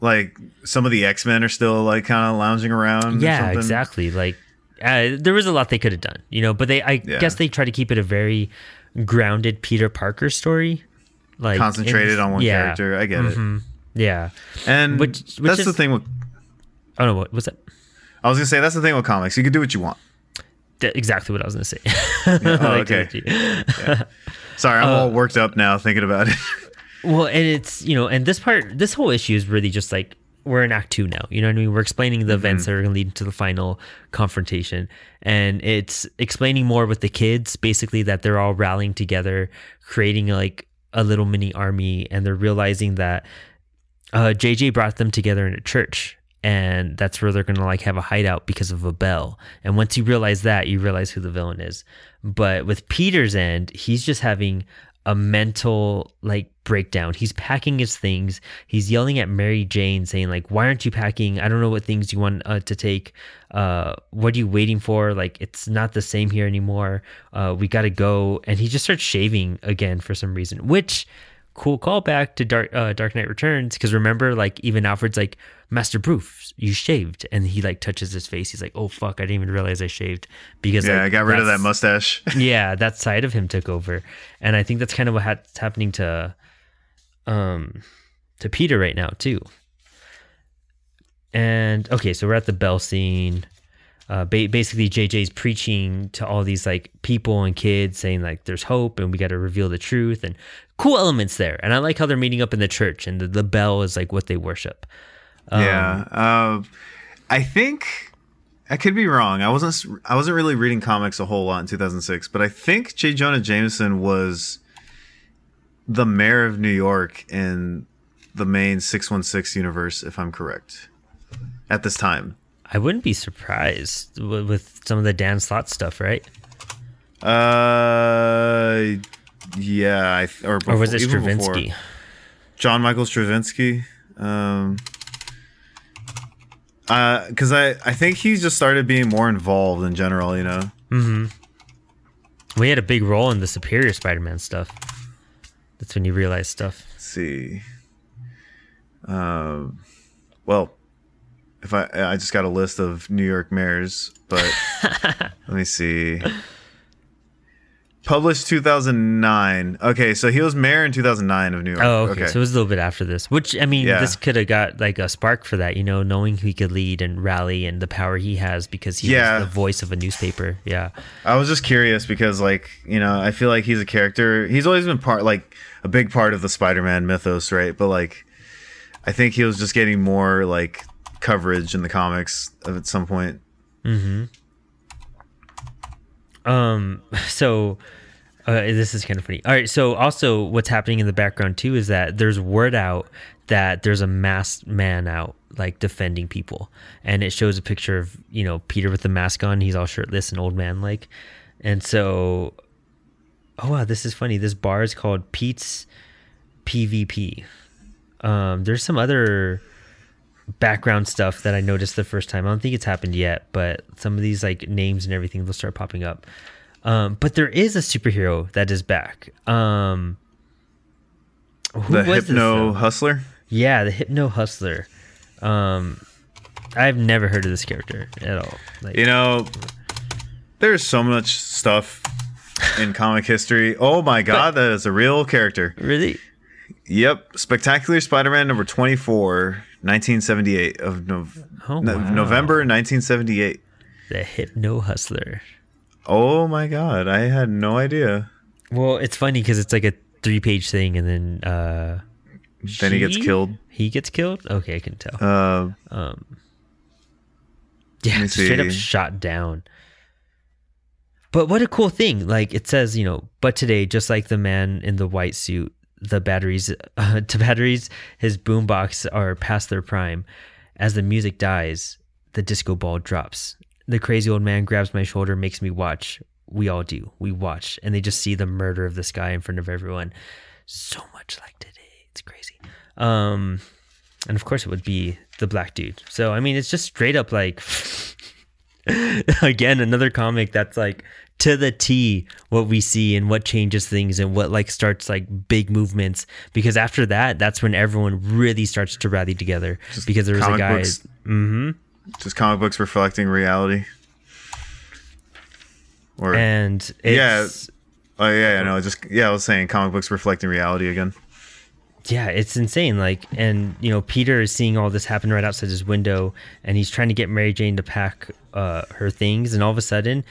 like some of the X Men are still like kind of lounging around. or yeah exactly like uh, there was a lot they could have done you know but they i Yeah. guess they try to keep it a very grounded peter parker story like Concentrated on one yeah, character. I get it. mhm, yeah And Which- which that's the thing with. oh no what was that I was gonna say that's the thing with comics. You can do what you want. Exactly what i was gonna say [LAUGHS] Oh, okay. Georgie. Sorry, I'm Uh, all worked up now thinking about it. [LAUGHS] Well, and it's you know, and this part, this whole issue is really just like we're in Act Two now. You know what I mean? We're explaining the events that are going to lead to the final confrontation, and it's explaining more with the kids, basically that they're all rallying together, creating like a little mini army, and they're realizing that uh, JJ brought them together in a church. And that's where they're gonna like have a hideout because of a bell. And once you realize that, you realize who the villain is. But with Peter's end, he's just having a mental like breakdown. He's packing his things. He's yelling at Mary Jane, saying like, "Why aren't you packing? I don't know what things you want uh, to take. Uh, what are you waiting for? Like, it's not the same here anymore. Uh, we got to go." And he just starts shaving again for some reason, which cool callback to Dark uh, Dark Knight Returns because remember like even Alfred's like Master Bruce, you shaved, and he like touches his face. He's like, "Oh fuck, I didn't even realize I shaved." Because yeah, like, I got rid of that mustache. [LAUGHS] yeah, that side of him took over, and I think that's kind of what what's happening to, um, to Peter right now too. And okay, so we're at the bell scene. Uh, ba- basically, JJ's preaching to all these like people and kids, saying like there's hope and we got to reveal the truth and cool elements there. And I like how they're meeting up in the church and the, the bell is like what they worship. Um, yeah, uh, I think I could be wrong. I wasn't. I wasn't really reading comics a whole lot in 2006, but I think J. Jonah Jameson was the mayor of New York in the main 616 universe, if I'm correct, at this time. I wouldn't be surprised with, with some of the Dan Slott stuff, right? Uh, yeah, I, th- or, Or was it before- before. Straczynski? John Michael Straczynski. Um, because I I think he just started being more involved in general. You know. Hmm. We had a big role in the Superior Spider-Man stuff. That's when you realize stuff. Let's see. Um, well, if I I just got a list of New York mayors, but [LAUGHS] let me see. Published 2009. Okay, so he was mayor in 2009 of New York. Oh, okay. So it was a little bit after this, which I mean, Yeah. this could have got like a spark for that, you know, knowing who he could lead and rally and the power he has because he Yeah. was the voice of a newspaper. Yeah. I was just curious because, like, you know, I feel like he's a character. He's always been part, like, a big part of the Spider-Man mythos, right? But like, I think he was just getting more like coverage in the comics at some point. Mm-hmm. Um. [LAUGHS] So, uh, this is kind of funny. All right. So, also, what's happening in the background too is that there's word out that there's a masked man out, like defending people, and it shows a picture of you know Peter with the mask on. He's all shirtless and old man like, and so, oh wow, this is funny. This bar is called Pete's PvP. Um. There's some other background stuff that I noticed the first time. I don't think it's happened yet, but some of these like names and everything will start popping up. Um, but there is a superhero that is back. Um, who The was Hypno? Hustler. Yeah, the Hypno Hustler. Um, I've never heard of this character at all. Like, You know, there's so much stuff in comic history. Oh my god, that is a real character. really? Yep, Spectacular Spider-Man number 24, 1978 of Nov- Oh, no- wow. November 1978. The Hypno Hustler. Oh my god, I had no idea. Well, it's funny because it's like a three-page thing, and then uh, Then he gets killed. He gets killed. Okay, I can tell. Uh, Um, yeah, me straight up shot down. But what a cool thing! Like it says, you know, but today, just like the man in the white suit, the batteries [LAUGHS] uh, to batteries, his boombox are past their prime. As the music dies, the disco ball drops. The crazy old man grabs my shoulder, makes me watch. We all do. We watch, and they just see the murder of this guy in front of everyone. So much like today, it's crazy. Um, and of course, it would be the black dude. So I mean, it's just straight up like [LAUGHS] again another comic that's like to the T what we see and what changes things and what like starts like big movements because after that that's when everyone really starts to rally together just because there was a guy books. hmm Just comic books reflecting reality. Or and it's, Yeah. oh yeah, yeah, no, just yeah, I was saying comic books reflecting reality again. yeah it's insane like and you know peter is seeing all this happen right outside his window and he's trying to get mary jane to pack uh, her things and all of a sudden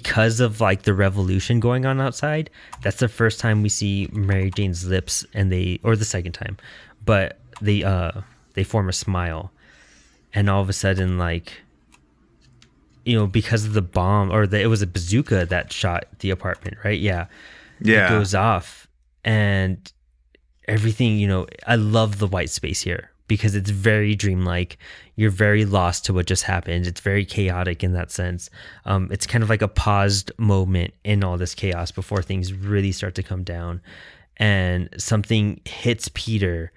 because of like the revolution going on outside that's the first time we see mary jane's lips and they or the second time but they uh they form a smile. And all of a sudden like you know because of the bomb or the, it was a bazooka that shot the apartment right? Yeah. Yeah. it goes off. And everything you know i love the white space here because it's very dreamlike. You're very lost to what just happened. It's very chaotic in that sense. Um, it's kind of like a paused moment in all this chaos before things really start to come down. And something hits peter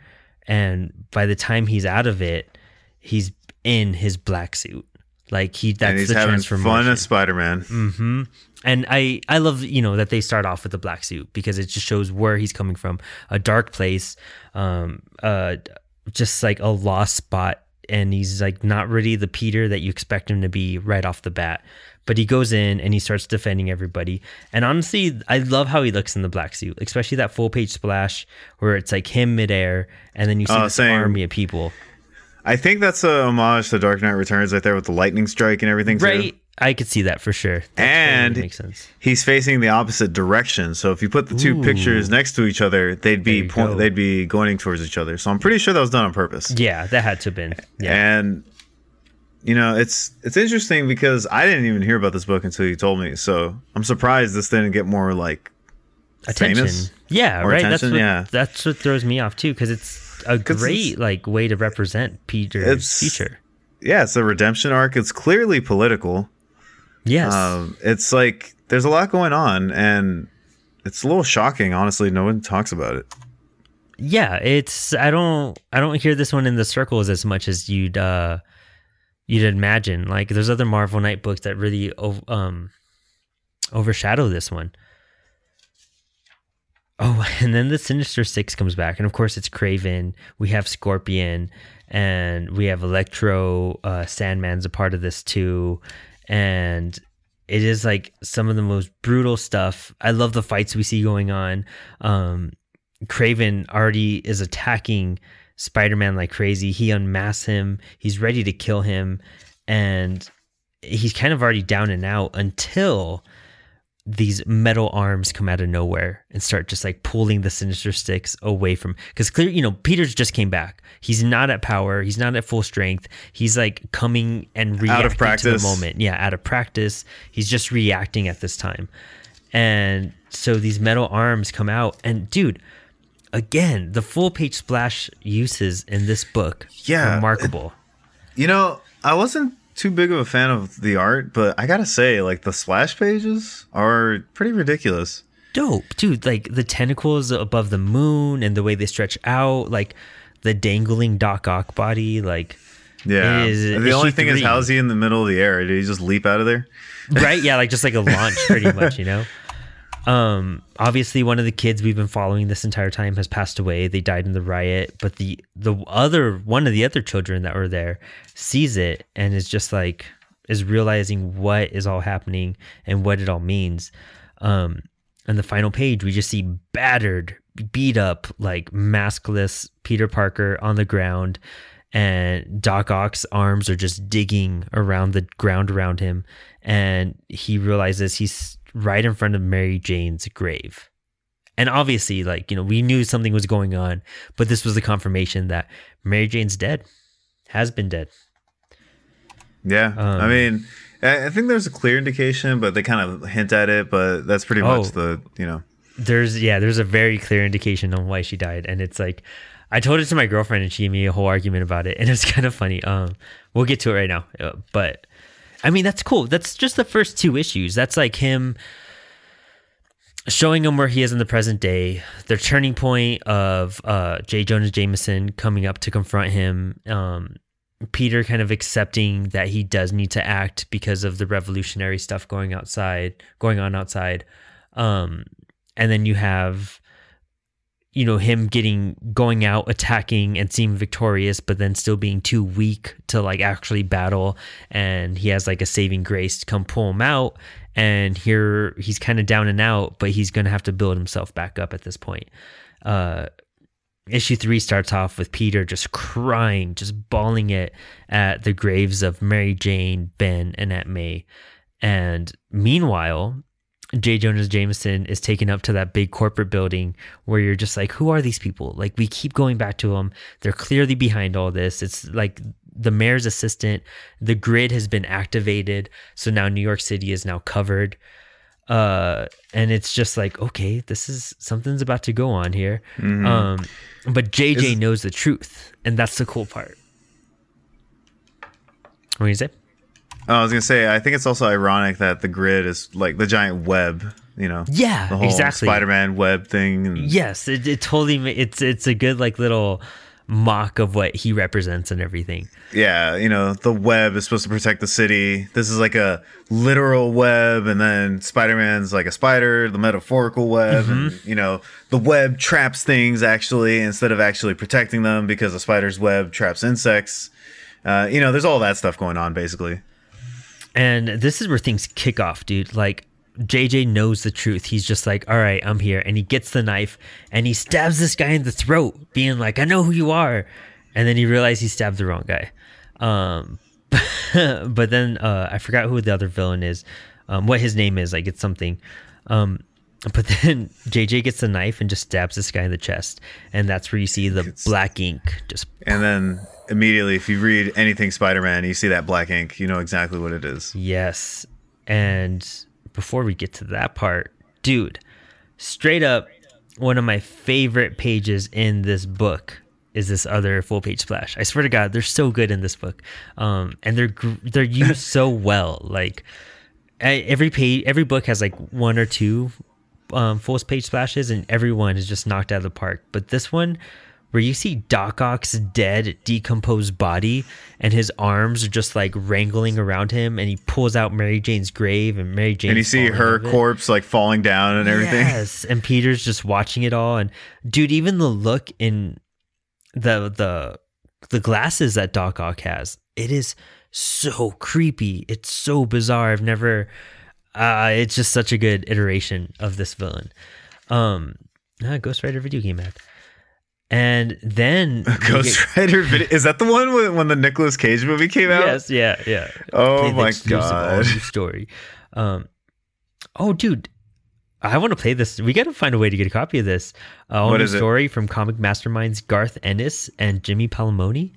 and by the time he's out of it he's in his black suit. Like he that's and he's the having transformation. fun as Spider-Man. hmm And I I love you know that they start off with the black suit because it just shows where he's coming from, a dark place, um, uh, just like a lost spot, and he's like not really the Peter that you expect him to be right off the bat. But he goes in and he starts defending everybody. And honestly, I love how he looks in the black suit, especially that full page splash where it's like him midair, and then you see Oh, this same. army of people. I think that's a homage to Dark Knight Returns right there with the lightning strike and everything. too. I could see that for sure. That And makes sense. he's facing the opposite direction. So if you put the two pictures next to each other, they'd be point, go. they'd be going towards each other. So I'm pretty sure that was done on purpose. Yeah, that had to have been. Yeah. And you know, it's it's interesting because I didn't even hear about this book until you told me. So I'm surprised this didn't get more like attention. famous Yeah, right. attention, that's what, yeah. that's what throws me off too, because it's a great it's- like way to represent Peter's future. yeah, it's a redemption arc. It's clearly political. Yes. Um, it's like there's a lot going on, and it's a little shocking. Honestly, no one talks about it. yeah, it's I don't I don't hear this one in the circles as much as you'd uh you'd imagine. Like there's other Marvel Knight books that really um overshadow this one. Oh, [LAUGHS] and then the Sinister Six comes back, and of course it's Kraven. We have Scorpion, and we have Electro. Uh, Sandman's a part of this too, and it is like some of the most brutal stuff. I love the fights we see going on. Um, Kraven already is attacking Spider-Man like crazy. He unmasks him. He's ready to kill him, and he's kind of already down and out until these metal arms come out of nowhere and start just like pulling the sinister six away from because clear you know peter's just came back. He's not at power. He's not at full strength. He's like coming and reacting to the moment. Yeah out of practice. He's just reacting at this time. And so these metal arms come out. And dude again the full page splash uses in this book Yeah, remarkable. You know, I wasn't too big of a fan of the art, but I gotta say, like the splash pages are pretty ridiculous. dope, dude. Like the tentacles above the moon and the way they stretch out, like the dangling Doc Ock body, like Yeah. Is the only thing is, how's he in the middle of the air? Did he just leap out of there? right? Yeah, like just like a launch, pretty [LAUGHS] much, you know. Um, obviously, one of the kids we've been following this entire time has passed away. They died in the riot, but the the other one of the other children that were there sees it and is just like is realizing what is all happening and what it all means. Um, on the final page, we just see battered, beat up, like maskless Peter Parker on the ground, and Doc Ock's arms are just digging around the ground around him, and he realizes he's right in front of Mary Jane's grave. And obviously, like, you know, we knew something was going on, but this was the confirmation that Mary Jane's dead, has been dead. Yeah. Um, I mean, I think there's a clear indication, but they kind of hint at it. But that's pretty Oh. much the you know. there's yeah there's a very clear indication on why she died and it's like i told it to my girlfriend and she gave me a whole argument about it [LAUGHS] and it's kind of funny um we'll get to it right now uh, but i mean that's cool. That's just the first two issues. That's like him showing him where he is in the present day the turning point of uh j. Jonah jameson coming up to confront him um Peter kind of accepting that he does need to act because of the revolutionary stuff going outside, going on outside. Um, and then you have, you know, him getting going out, attacking, and seeming victorious, but then still being too weak to like actually battle. And he has like a saving grace to come pull him out. And here he's kind of down and out, but he's going to have to build himself back up at this point. Uh, issue three starts off with Peter just crying, just bawling it at the graves of Mary Jane, Ben, and Aunt May. And meanwhile, J. Jonah Jameson is taken up to that big corporate building where you're just like, who are these people? Like, we keep going back to them. They're clearly behind all this. It's like the mayor's assistant, the grid has been activated. So now New York City is now covered uh and it's just like okay this is something's about to go on here Mm-hmm. um but jj knows the truth and that's the cool part what do you say I was gonna say, I think it's also ironic that the grid is like the giant web. You know, Yeah, the whole exactly. Spider-Man web thing. And, yes it, it totally it's it's a good like little mock of what he represents and everything yeah, you know, the web is supposed to protect the city. This is like a literal web, and then Spider-Man's like a spider, the metaphorical web, and Mm-hmm. you know, the web traps things actually instead of actually protecting them because a spider's web traps insects. Uh, you know, there's all that stuff going on basically. And this is where things kick off, dude. Like JJ knows the truth. He's just like, "All right, I'm here." And he gets the knife and he stabs this guy in the throat, being like, "I know who you are." And then he realized he stabbed the wrong guy. Um [LAUGHS] but then uh I forgot who the other villain is. Um what his name is. Like it's something. Um but [LAUGHS] then JJ gets the knife and just stabs this guy in the chest. And that's where you see the black ink just And then immediately, if you read anything Spider-Man, you see that black ink, you know exactly what it is. Yes. And before we get to that part, dude, straight up, one of my favorite pages in this book is this other full page splash. I swear to God, they're so good in this book, um, and they're they're used so [LAUGHS] well. Like every page, every book has like one or two um, full page splashes, and everyone is just knocked out of the park. But this one, where you see Doc Ock's dead, decomposed body, and his arms are just like wrangling around him, and he pulls out Mary Jane's grave, and Mary Jane and you see her corpse like falling down and everything. Yes, and Peter's just watching it all, and dude, even the look in the the the glasses that Doc Ock has, it is so creepy. It's so bizarre. I've never. Uh, it's just such a good iteration of this villain. Um, uh, Ghost Rider video game ad. And then [LAUGHS] Ghost get- Rider [LAUGHS] video. Is that the one when, when the Nicolas Cage movie came out? Yes, yeah, yeah. Oh my God. story. Um, oh, dude, I want to play this. We got to find a way to get a copy of this. Uh, all What new is it? story from comic masterminds Garth Ennis and Jimmy Palmiotti.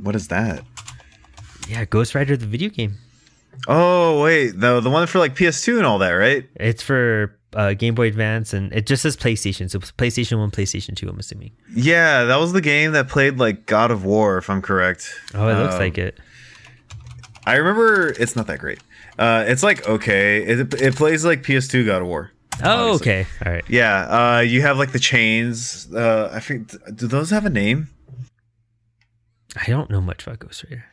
What is that? Yeah, Ghost Rider the video game. Oh wait, the the one for like PS2 and all that, right? It's for uh, Game Boy Advance, and it just says PlayStation. So PlayStation One, PlayStation Two. I'm assuming. Yeah, that was the game that played like God of War, if I'm correct. Oh, it looks Um, like it. I remember it's not that great. Uh, it's like okay, it, it plays like PS2 God of War. Oh, obviously. okay, all right. Yeah, uh, you have like the chains. Uh, I think do those have a name? I don't know much about Ghost Rider.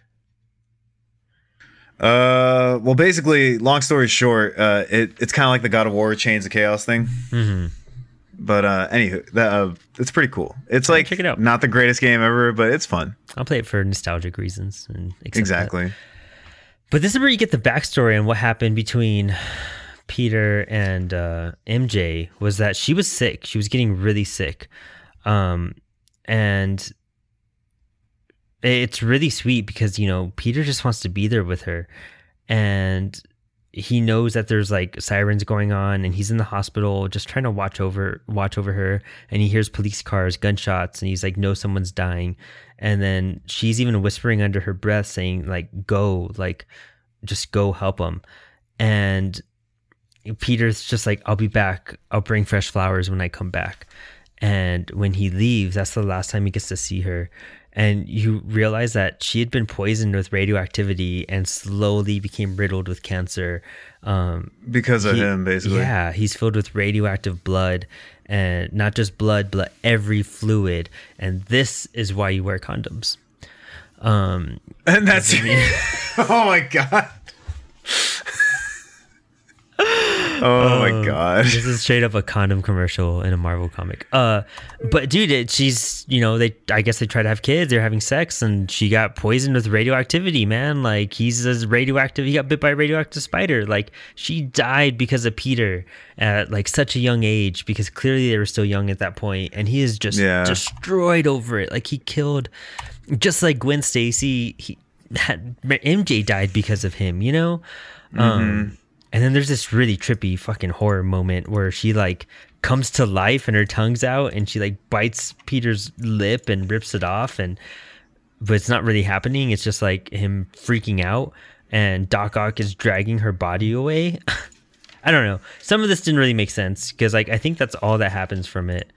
Uh, well, basically, long story short, uh, it, it's kind of like the God of War Chains of Chaos thing. hmm But uh, anywho, that uh, it's pretty cool. It's like check it out. not the greatest game ever, but it's fun. I'll play it for nostalgic reasons and accept that. Exactly. But this is where you get the backstory and what happened between Peter and uh, MJ was that she was sick. She was getting really sick. Um, and it's really sweet because, you know, Peter just wants to be there with her. And he knows that there's like sirens going on and he's in the hospital just trying to watch over watch over her. And he hears police cars gunshots and he's like no someone's dying. And then she's even whispering under her breath saying like go like just go help him and peter's just like i'll be back. I'll bring fresh flowers when i come back. And when he leaves that's the last time he gets to see her and you realize that she had been poisoned with radioactivity and slowly became riddled with cancer um, Because of he- him, basically. Yeah, he's filled with radioactive blood, and not just blood, but every fluid. And this is why you wear condoms. Um, And that's [LAUGHS] [LAUGHS] oh my god. [LAUGHS] oh my god. this is straight up a condom commercial in a Marvel comic. Uh, but dude, it, she's you know they I guess they try to have kids. They're having sex, and she got poisoned with radioactivity. Man, like he's as radioactive. He got bit by a radioactive spider. Like she died because of Peter at like such a young age because clearly they were still young at that point, and he is just Yeah. destroyed over it. Like he killed, just like Gwen Stacy. He had MJ died because of him. You know. Um, and then there's this really trippy fucking horror moment where she like comes to life and her tongue's out and she like bites Peter's lip and rips it off and but it's not really happening. It's just like him freaking out and Doc Ock is dragging her body away. [LAUGHS] I don't know. Some of this didn't really make sense because like I think that's all that happens from it.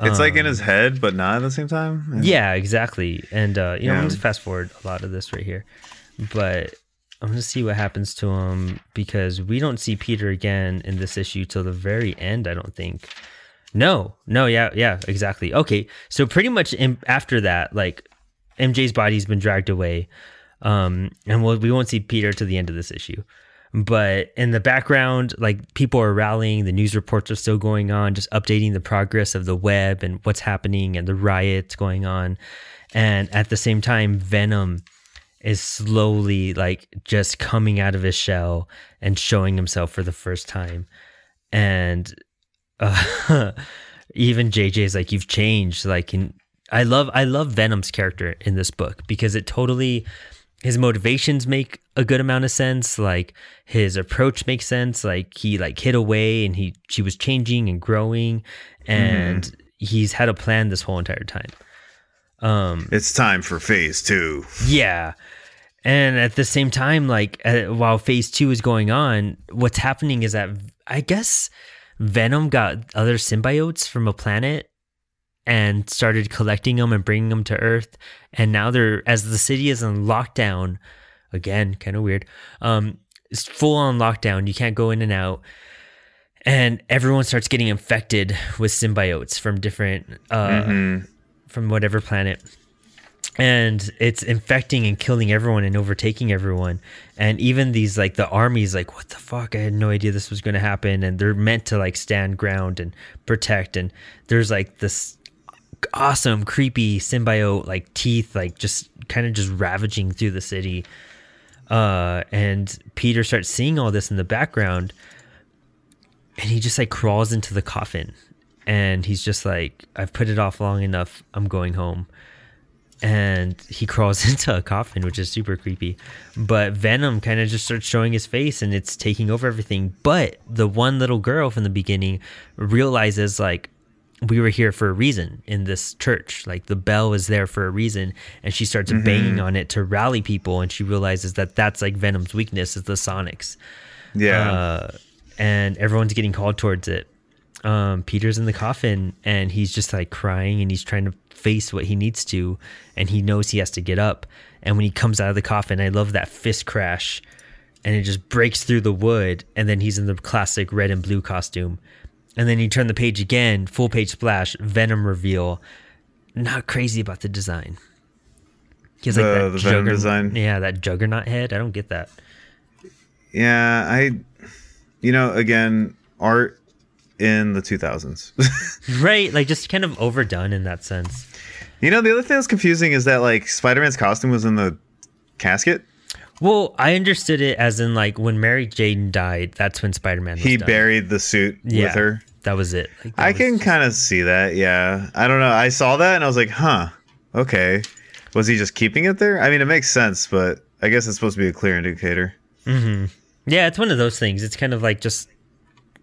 It's like in his head, but not at the same time. Yeah, exactly. And uh, you know, I'm Yeah. gonna fast forward a lot of this right here, but I'm gonna see what happens to him because we don't see Peter again in this issue till the very end. I don't think. No, no, yeah, yeah, exactly. Okay, so pretty much after that, like MJ's body's been dragged away, um, and we'll, we won't see Peter to the end of this issue. But in the background, like people are rallying, the news reports are still going on, just updating the progress of the web and what's happening and the riots going on. And at the same time, Venom is slowly like just coming out of his shell and showing himself for the first time. And uh, [LAUGHS] even JJ is like, "You've changed." Like, in, I love, I love Venom's character in this book because it totally his motivations make a good amount of sense like his approach makes sense like he like hid away and he she was changing and growing and he's had a plan this whole entire time um It's time for phase two. yeah and at the same time like uh, while phase 2 is going on what's happening is that i guess venom got other symbiotes from a planet and started collecting them and bringing them to earth. And now they're as the city is in lockdown again kind of weird um it's full on lockdown you can't go in and out. And everyone starts getting infected with symbiotes from different uh from whatever planet and it's infecting and killing everyone and overtaking everyone. And even these like the armies like what the fuck? I had no idea this was going to happen. And they're meant to like stand ground and protect. And there's like this awesome creepy symbiote like teeth like just kind of just ravaging through the city. Uh and peter starts seeing all this in the background. And he just like crawls into the coffin. And he's just like i've put it off long enough. I'm going home and he crawls [LAUGHS] into a coffin which is super creepy. But venom kind of just starts showing his face and it's taking over everything. But the one little girl from the beginning realizes like we were here for a reason in this church. Like the bell is there for a reason and she starts banging on it to rally people and she realizes that that's like venom's weakness is the sonics. Yeah. uh, and everyone's getting called towards it. Um, Peter's in the coffin and he's just like crying and he's trying to face what he needs to, and he knows he has to get up. And when he comes out of the coffin, I love that fist crash, and it just breaks through the wood, and then he's in the classic red and blue costume. And then you turn the page again, full page splash, Venom reveal. Not crazy about the design. He has The- the Venom design? Yeah, that juggernaut head. I don't get that. yeah. I, you know, again, art in the 2000s. [LAUGHS] Right, like just kind of overdone in that sense. You know, the other thing that's confusing is that like Spider-Man's costume was in the casket. Well, I understood it as in like when Mary Jane died, that's when Spider Man. He buried the suit yeah, with her. That was it. Like, that I was- can kind of see that. Yeah. I don't know. I saw that and I was like, huh, okay. Was he just keeping it there? I mean, it makes sense, but I guess it's supposed to be a clear indicator. Mm-hmm. Yeah, it's one of those things. It's kind of like just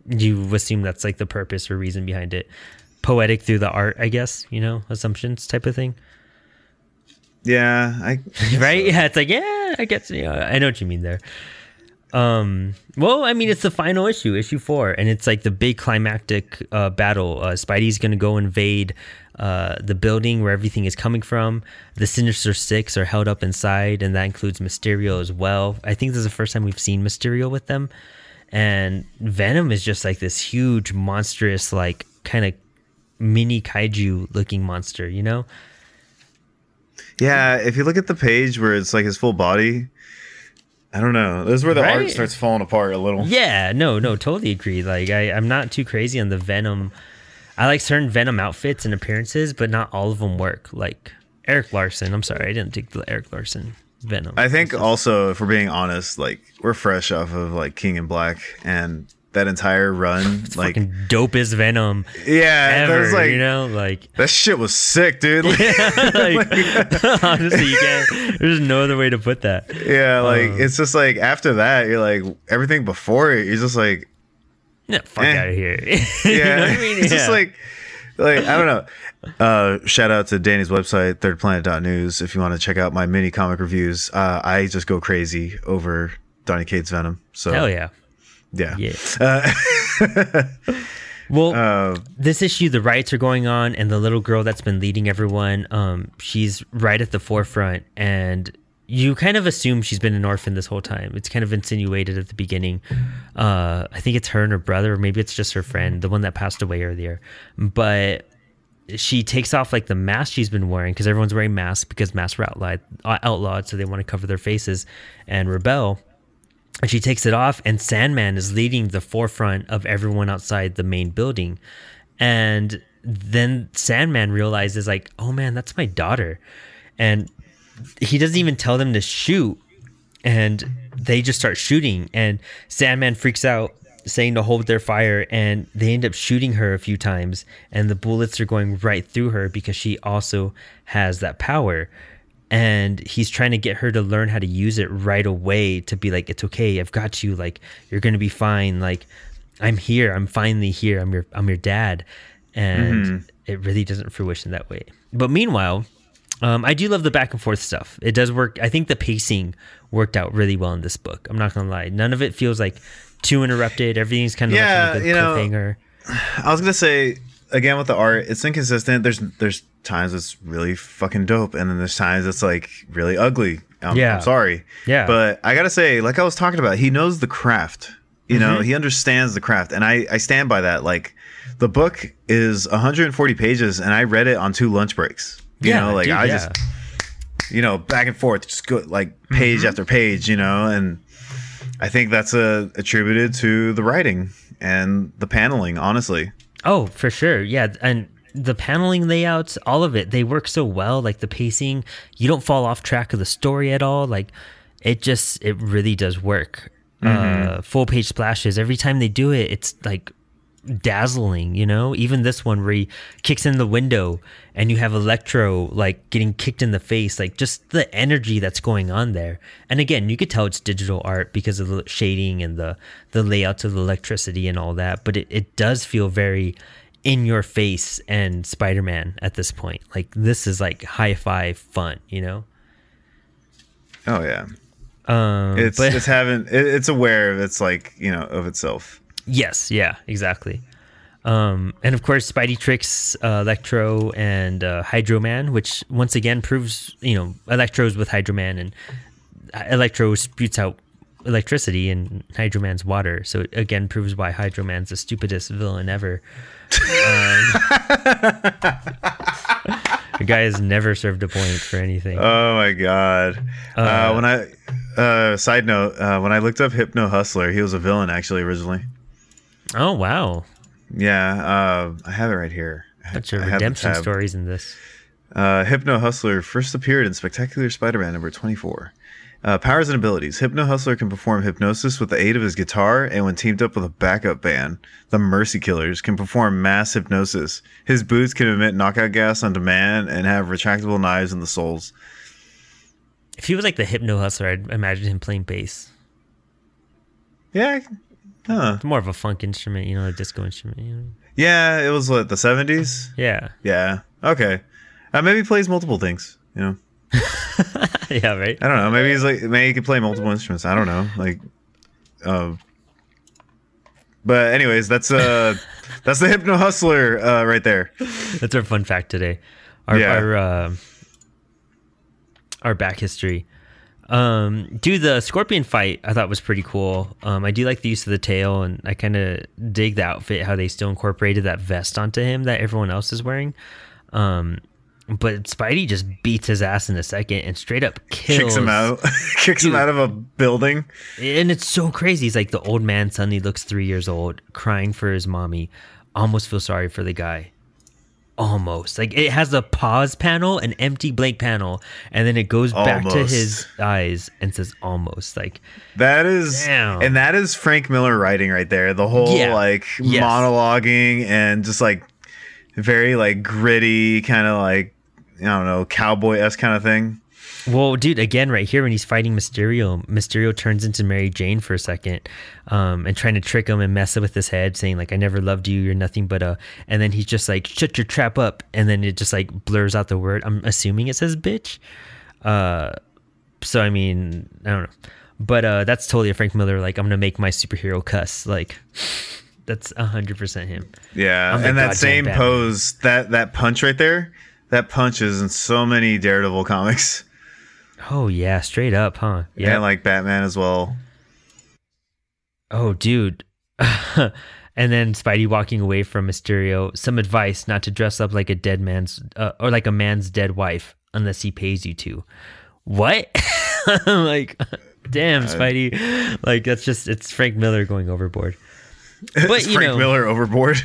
you assume that's like the purpose or reason behind it. Poetic through the art, I guess. You know, assumptions type of thing. Yeah. I, [LAUGHS] right? Yeah, it's like yeah, I guess. Yeah, I know what you mean there. Um, well, I mean, it's the final issue, issue four, and it's like the big climactic uh, battle. Uh, Spidey's gonna go invade uh, the building where everything is coming from. The Sinister Six are held up inside, and that includes Mysterio as well. I think this is the first time we've seen Mysterio with them, and Venom is just like this huge, monstrous, like kind of mini kaiju looking monster, you know. Yeah, if you look at the page where it's like his full body, I don't know. This is where the art starts falling apart a little. Yeah, no, no, totally agree. Like I, I'm not too crazy on the Venom. I like certain Venom outfits and appearances, but not all of them work. Like Erik Larsen. I'm sorry, I didn't take the Erik Larsen Venom. I think also, if we're being honest, like we're fresh off of like King in Black and that entire run, [LAUGHS] like fucking dopest Venom yeah, that ever. was like you know, like, that shit was sick, dude. [LAUGHS] [LAUGHS] Like, like honestly, you can't. There's no other way to put that. yeah, like Um, it's just like after that, you're like everything before it, you're just like Yeah, fuck Eh. out of here. yeah, you know what I mean? it's just like like I don't know. Uh, shout out to Danny's website, thirdplanet.news. If you want to check out my mini comic reviews, uh, I just go crazy over Donny Cates Venom. So hell yeah, yeah, yeah. Uh, [LAUGHS] Well, uh, this issue, the riots are going on, and the little girl that's been leading everyone, um, she's right at the forefront, and you kind of assume she's been an orphan this whole time. It's kind of insinuated at the beginning. Uh, I think it's her and her brother, or maybe it's just her friend, the one that passed away earlier. But she takes off like the mask she's been wearing because everyone's wearing masks because masks were outlawed, outlawed, so they want to cover their faces and rebel and she takes it off and sandman is leading the forefront of everyone outside the main building. And then sandman realizes like oh man that's my daughter. And he doesn't even tell them to shoot and they just start shooting. And sandman freaks out saying to hold their fire and they end up shooting her a few times. And the bullets are going right through her because she also has that power and he's trying to get her to learn how to use it right away to be like it's okay i've got you like you're gonna be fine like i'm here i'm finally here i'm your i'm your dad and it really doesn't fruition that way but meanwhile um, I do love the back and forth stuff. It does work. I think the pacing worked out really well in this book. I'm not gonna lie. None of it feels like too interrupted. Everything's kind of Yeah, like a good you know, cliffhanger. I was gonna say again with the art, it's inconsistent. There's there's times it's really fucking dope, and then there's times it's like really ugly. I'm, Yeah. I'm sorry. Yeah. But I gotta say, like I was talking about, he knows the craft. You know, Mm-hmm. he understands the craft, and I I stand by that. Like the book is 140 pages, and I read it on two lunch breaks. You yeah, know, like dude, I yeah. just you know back and forth, just go like page Mm-hmm. after page. You know, and I think that's uh, attributed to the writing and the paneling. Honestly. Oh, for sure. Yeah, and the paneling layouts, all of it, they work so well. Like the pacing, you don't fall off track of the story at all. Like it just, it really does work. Uh, full page splashes every time they do it. It's like dazzling, you know. Even this one where he kicks in the window and you have Electro like getting kicked in the face, like just the energy that's going on there. And again, you could tell it's digital art because of the shading and the the layouts of the electricity and all that. But it, it does feel very in your face and Spider-Man at this point. Like this is like high-fi fun, you know. Oh yeah. Um, It's but it's having it, it's aware of its like you know of itself. Yes, yeah, exactly. Um, and of course, Spidey tricks uh, Electro and uh, Hydro Man, which once again proves you know Electro's with Hydro Man, and Electro spoots out electricity, and Hydro Man's water. So it again proves why Hydro Man's the stupidest villain ever. Um, [LAUGHS] the guy has never served a point for anything. Oh my god. Uh, when I uh, side note, uh, when I looked up Hypno Hustler, he was a villain actually originally. Oh wow, Yeah, uh, I have it right here. I- of I redemption stories in this. Uh, Hypno Hustler first appeared in Spectacular Spider-Man number 24. Uh, powers and abilities. Hypno Hustler can perform hypnosis with the aid of his guitar, and when teamed up with a backup band, the Mercy Killers can perform mass hypnosis. His boots can emit knockout gas on demand and have retractable knives in the soles. If he was like the Hypno Hustler, I'd imagine him playing bass. Yeah, huh. It's more of a funk instrument, you know, a disco instrument. You know? Yeah, it was what the 70s. Yeah, Yeah, okay. Uh, maybe he plays multiple things. You know, [LAUGHS] yeah, right. I don't know. Maybe he's like maybe he could play multiple instruments. I don't know. Like, uh, but anyways, that's uh, [LAUGHS] that's the Hypno Hustler uh, right there. That's our fun fact today. Our Yeah. our uh, our back history. Um, dude, the scorpion fight I thought was pretty cool. Um, I do like the use of the tail, and I kind of dig the outfit how they still incorporated that vest onto him that everyone else is wearing. Um, but Spidey just beats his ass in a second and straight up kills Kicks him out. [LAUGHS] Kicks him out of a building. And it's so crazy. He's like the old man suddenly looks three years old, crying for his mommy. Almost feel sorry for the guy. Almost. Like it has a pause panel, an empty blank panel, and then it goes back to his eyes and says almost. Like That is, Damn. and that is Frank Miller writing right there. The whole Yeah. like Yes. monologuing and just like very like gritty, kind of like I don't know, cowboy s kind of thing. Well, dude, again, right here when he's fighting Mysterio, Mysterio turns into Mary Jane for a second, um, and trying to trick him and mess up with his head, saying like, "I never loved you. You're nothing but a." And then he's just like, "Shut your trap up," and then it just like blurs out the word. I'm assuming it says "bitch." Uh, so I mean, I don't know, but uh, that's totally a Frank Miller. Like, I'm gonna make my superhero cuss. Like, [LAUGHS] that's hundred percent him. Yeah, and that same Batman. pose, that that punch right there, that punch is in so many Daredevil comics Oh yeah, straight up, huh? Yeah. and like Batman as well. Oh, dude. [LAUGHS] and then Spidey walking away from Mysterio. Some advice not to dress up like a dead man's uh, or like a man's dead wife unless he pays you to. What? [LAUGHS] like, [LAUGHS] damn, Spidey. Like that's just it's Frank Miller going overboard. But you Frank know, Miller overboard.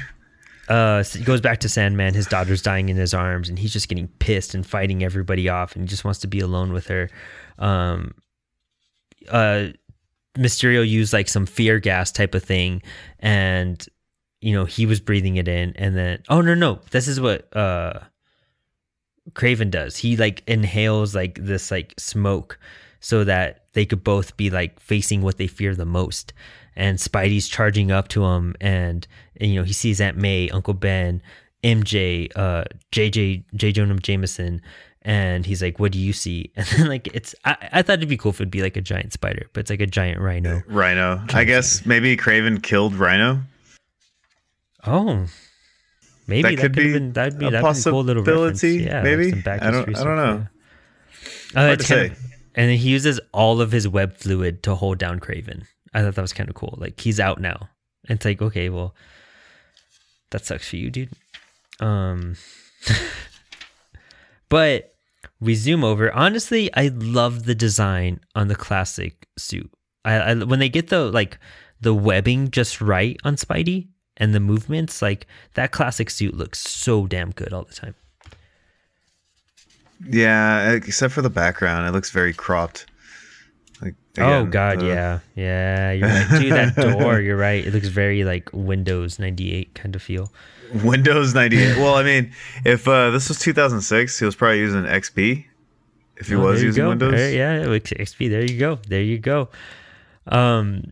Uh, goes back to Sandman. His daughter's dying in his arms, and he's just getting pissed and fighting everybody off, and he just wants to be alone with her. Um, uh, Mysterio used like some fear gas type of thing, and you know he was breathing it in, and then oh no no, this is what uh Kraven does. He like inhales like this like smoke so that they could both be like facing what they fear the most. And Spidey's charging up to him, and, and, you know he sees Aunt May, Uncle Ben, MJ, uh, JJ, J. Jonah Jameson, and he's like, "What do you see?" [LAUGHS] And then like it's I, I thought it'd be cool if it'd be like a giant spider, but it's like a giant rhino. Rhino. I guess maybe Kraven killed Rhino. Oh, maybe That that, could be be that'd be a that'd be a cool little reference. possibility, Yeah, like maybe? some back I don't- I don't know. yeah. Uh, Hard to kind of- say. and he uses all of his web fluid to hold down Kraven. I thought that was kind of cool. Like he's out now. It's like okay, well, that sucks for you, dude. Um, [LAUGHS] but we zoom over. Honestly, I love the design on the classic suit. I, I when they get the like the webbing just right on Spidey and the movements, like that classic suit looks so damn good all the time. Yeah, except for the background, it looks very cropped. Like oh god, the- yeah, yeah. You're right, dude. That [LAUGHS] door, you're right. It looks very like Windows '98 kind of feel. Windows 98. [LAUGHS] well, I mean, if uh, this was 2006, he was probably using XP. If he Oh, was using go. Windows, There- yeah, XP. There you go. There you go. Um,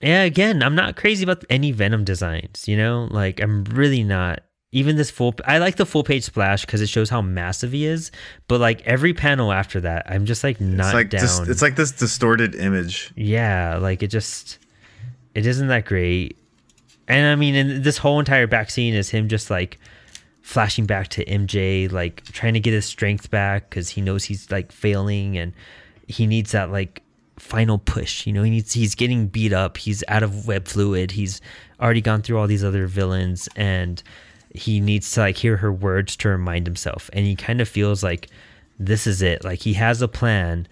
yeah. Again, I'm not crazy about any Venom designs. You know, like I'm really not. Even this full, I like the full page splash because it shows how massive he is. But like every panel after that, I'm just like not it's like down. it's like this distorted image. yeah, like it just, it isn't that great. And I mean, and this whole entire back scene is him just like flashing back to MJ, like trying to get his strength back because he knows he's like failing and he needs that like final push. You know, he needs he's getting beat up. He's out of web fluid. He's already gone through all these other villains and he needs to like hear her words to remind himself. And he kind of feels like this is it. Like he has a plan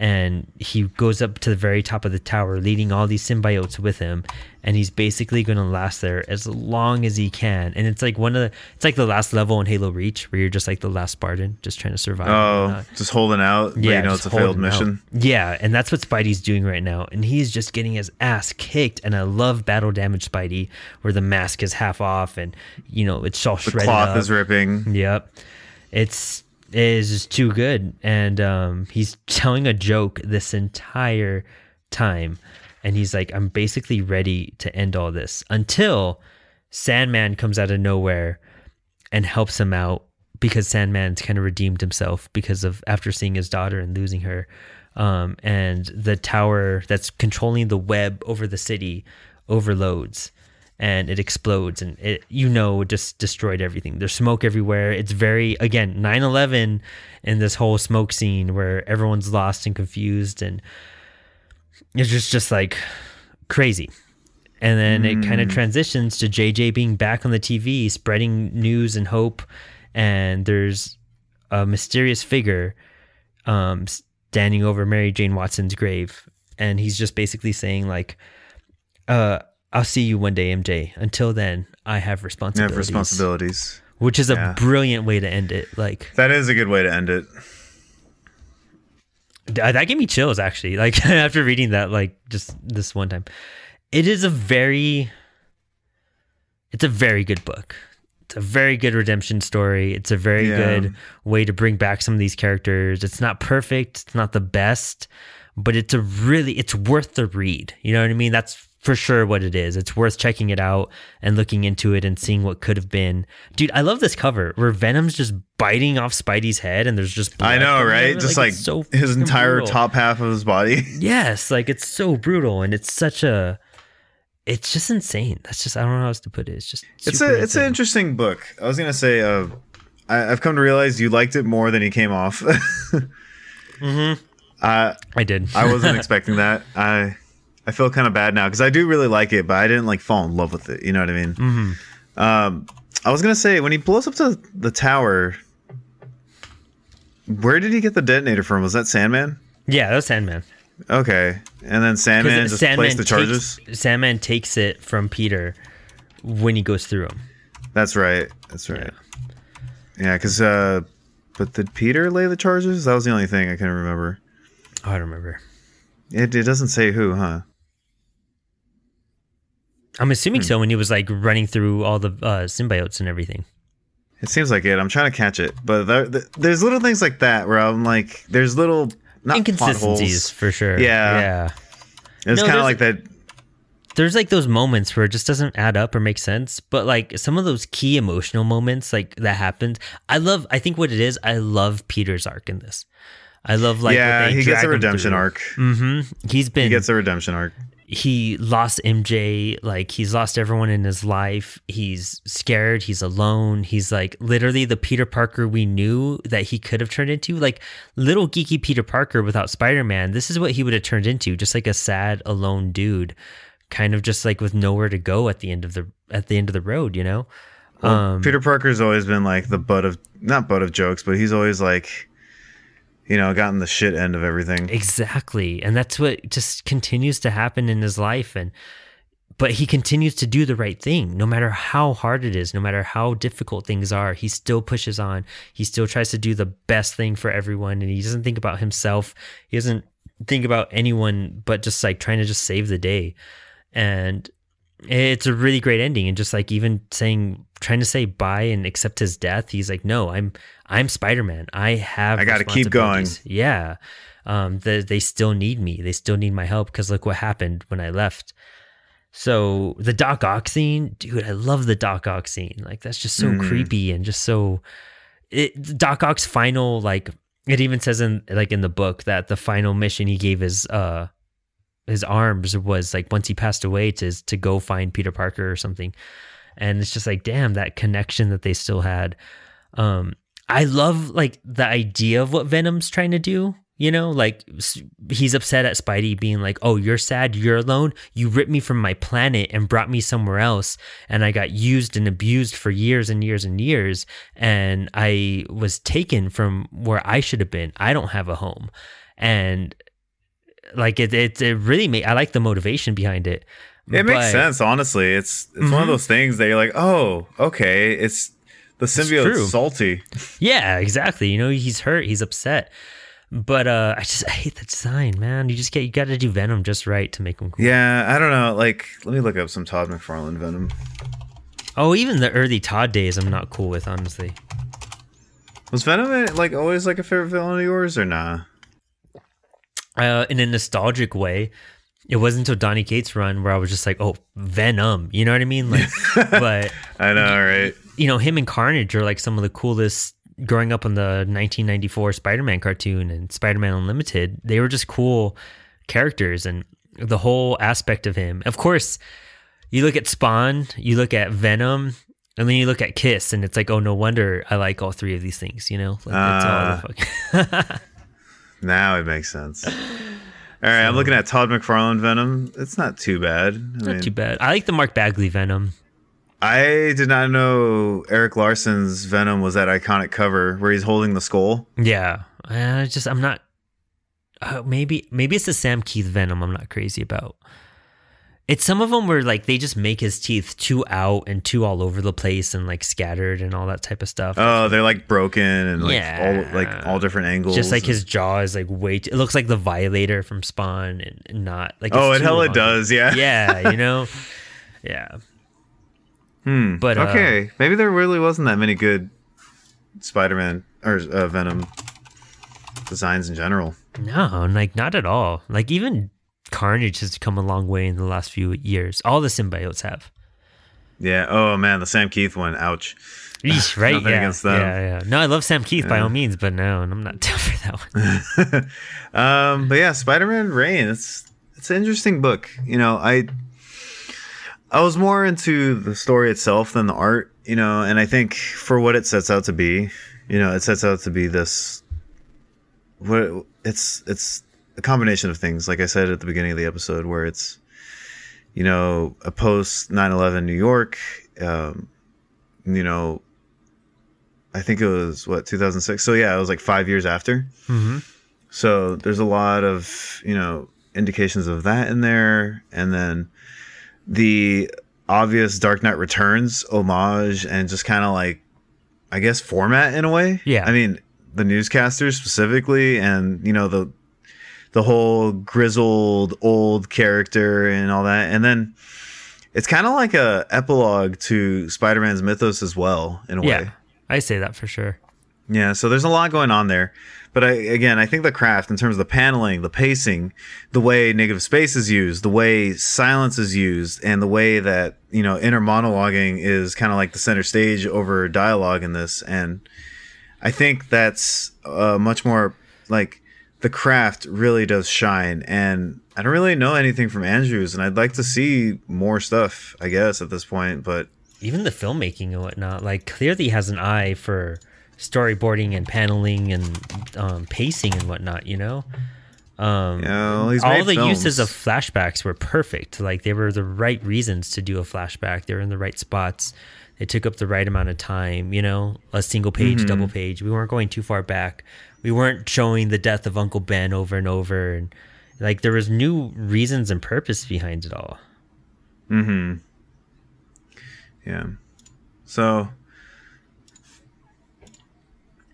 and he goes up to the very top of the tower leading all these symbiotes with him and he's basically going to last there as long as he can and it's like one of the it's like the last level in halo reach where you're just like the last spartan just trying to survive Oh, just holding out. Yeah, you know it's a failed holding out. mission. Yeah, and that's what Spidey's doing right now. And he's just getting his ass kicked. And I love battle damage Spidey, where the mask is half off and you know it's all The shredded. cloth up. is ripping. Yep. It's it is too good. And um he's telling a joke this entire time. And he's like, I'm basically ready to end all this until Sandman comes out of nowhere and helps him out because Sandman's kind of redeemed himself because of after seeing his daughter and losing her. Um, and the tower that's controlling the web over the city overloads and it explodes and it you know it just destroyed everything. There's smoke everywhere. It's very again 9-11 in this whole smoke scene where everyone's lost and confused and it's just just like crazy. And then it kind of transitions to JJ being back on the TV, spreading news and hope. And there's a mysterious figure um, standing over Mary Jane Watson's grave, and he's just basically saying like, uh, "I'll see you one day, MJ. Until then, I have responsibilities." have responsibilities. which is a brilliant way to end it. Like That is a good way to end it. Uh, that gave me chills actually. Like [LAUGHS] after reading that, like just this one time, it is a very, it's a very good book. It's a very good redemption story. It's a very Yeah. good way to bring back some of these characters. It's not perfect. It's not the best, but it's a really, it's worth the read. You know what I mean? That's for sure what it is. It's worth checking it out and looking into it and seeing what could have been. Dude, I love this cover where Venom's just biting off Spidey's head and there's just I know, right? Just like, it's so his entire brutal. top half of his body. [LAUGHS] Yes, like it's so brutal and it's such a it's just insane. That's just I don't know how else to put it. It's just It's a it's an interesting book. I was gonna say, uh, I, I've come to realize you liked it more than he came off. [LAUGHS] Mhm. uh, I did. I wasn't [LAUGHS] expecting that. I I feel kind of bad now because I do really like it, but I didn't like fall in love with it. You know what I mean? Mhm. Um, I was gonna say when he blows up to the tower, where did he get the detonator from? Was that Sandman? Yeah, that was Sandman. Okay, and then Sandman just placed the charges. Takes, Sandman takes it from Peter when he goes through him. That's right. That's right. Yeah, because uh, but did Peter lay the charges? That was the only thing I can remember. Oh, I don't remember. It, it doesn't say who, huh? I'm Hmm. assuming so when he was like running through all the uh, symbiotes and everything. It seems like it. I'm trying to catch it, but there, there's little things like that where I'm like, there's little not Inconsistencies for sure. Yeah. Yeah. It's No, kind of like that. there's like those moments where it just doesn't add up or make sense but like some of those key emotional moments like that happened i love i think what it is i love peter's arc in this i love like yeah, he gets a redemption arc. mm-hmm he's been He gets a redemption arc. He lost mj like he's lost everyone in his life. He's scared. He's alone. He's like literally the peter parker we knew that he could have turned into. Like little geeky peter parker without spider-man this is what he would have turned into. Just like a sad alone dude kind of just like with nowhere to go at the end of the at the end of the road you know? Um Peter Parker's always been like the butt of not butt of jokes, but he's always like, you know, gotten the shit end of everything. Exactly. And that's what just continues to happen in his life and but he continues to do the right thing no matter how hard it is, no matter how difficult things are. He still pushes on. He still tries to do the best thing for everyone and he doesn't think about himself. He doesn't think about anyone but just like trying to just save the day. And it's a really great ending and just like even saying trying to say bye and accept his death he's like no i'm i'm spider-man. I have I gotta keep going. yeah. Um the, they still need me. They still need my help because look what happened when i left. So the doc ock scene dude i love the doc ock scene. Like that's just so Mhm. creepy and just so it doc ock's final like it even says in like in the book that the final mission he gave his uh his arms was like once he passed away to to go find Peter Parker or something. And it's just like damn that connection that they still had. Um I love like the idea of what Venom's trying to do, you know, like he's upset at Spidey being like, "Oh, you're sad, you're alone. You ripped me from my planet and brought me somewhere else, and I got used and abused for years and years and years, and I was taken from where I should have been. I don't have a home." And like it, it, it really made. I like the motivation behind it. It makes sense, honestly. It's it's one of Mhm. those things that you're like, oh, okay, it's the symbiote's salty. Yeah, exactly. You know, he's hurt, he's upset. But uh I just I hate the design, man. You just get you got to do Venom just right to make him cool. Yeah, I don't know. Like, let me look up some Todd McFarlane Venom. Oh, even the early Todd days, I'm not cool with, honestly. Was Venom eh, like always like a favorite villain of yours or nah? Uh, in a nostalgic way, it wasn't until Donny Cates run where I was just like, oh, Venom. You know what I mean? Like, [LAUGHS] but I know, right? you know, him and Carnage are like some of the coolest. Growing up on the 1994 Spider-Man cartoon and Spider-Man Unlimited, they were just cool characters, and the whole aspect of him. Of course, you look at Spawn, you look at Venom, and then you look at Kiss, and it's like, oh, no wonder I like all three of these things. You know, like that's all the fuck. [LAUGHS] Now it makes sense. All right, I'm looking at Todd McFarlane Venom. It's not too bad. I Not mean, too bad. I like the Mark Bagley Venom. I did not know Erik Larsen's Venom was that iconic cover where he's holding the skull. Yeah, I just I'm not. Uh, maybe maybe it's the Sam Kieth Venom. I'm not crazy about. It's some of them where like they just make his teeth too out and too all over the place and like scattered and all that type of stuff. Oh, they're like broken and like Yeah. all like all different angles. just like his jaw is like way. Too, it looks like the Violator from Spawn and and not like. Oh, it's it hella long. does, yeah. Yeah, [LAUGHS] you know. yeah, Hmm. but uh, okay, maybe there really wasn't that many good Spider-Man or uh, Venom designs in general. No, like not at all. Like even Carnage has come a long way in the last few years. All the symbiotes have. Yeah. Oh man, the Sam Kieth one. Ouch. Eesh, [LAUGHS] right? Nothing yeah, against them. yeah, yeah. No, I love Sam Kieth by all means, but no, I'm not [LAUGHS] down for that one. [LAUGHS] um, but yeah, Spider-Man Reign. It's it's an interesting book. You know, I I was more into the story itself than the art. You know, and I think for what it sets out to be, you know, it sets out to be this. What it's it's a combination of things. Like I said at the beginning of the episode, where it's you know a post 9-11 New York. Um, you know, I think it was what 2006. So yeah, it was like five years after. hmm So there's a lot of, you know, indications of that in there. And then the obvious Dark Knight Returns homage and just kind of like, I guess, format in a way. Yeah. I mean, the newscasters specifically and, you know, the, the whole grizzled old character and all that. And then it's kind of like a epilogue to Spider-Man's mythos as well, in a Yeah, way. I say that for sure. Yeah, so there's a lot going on there. But I, again, I think the craft in terms of the paneling, the pacing, the way negative space is used, the way silence is used, and the way that, you know, inner monologuing is kind of like the center stage over dialogue in this. And I think that's uh, much more like the craft really does shine. And I don't really know anything from Andrews, and I'd like to see more stuff, I guess, at this point. But Even the filmmaking and whatnot, like clearly has an eye for storyboarding and paneling and um, pacing and whatnot. You know. Um, know, he's all the uses of flashbacks were perfect. Like they were the right reasons to do a flashback. They were in the right spots. They took up the right amount of time. You know, a single page, Mm-hmm. double page. We weren't going too far back. We weren't showing the death of Uncle Ben over and over, and like there was new reasons and purpose behind it all. Mm-hmm. Yeah. So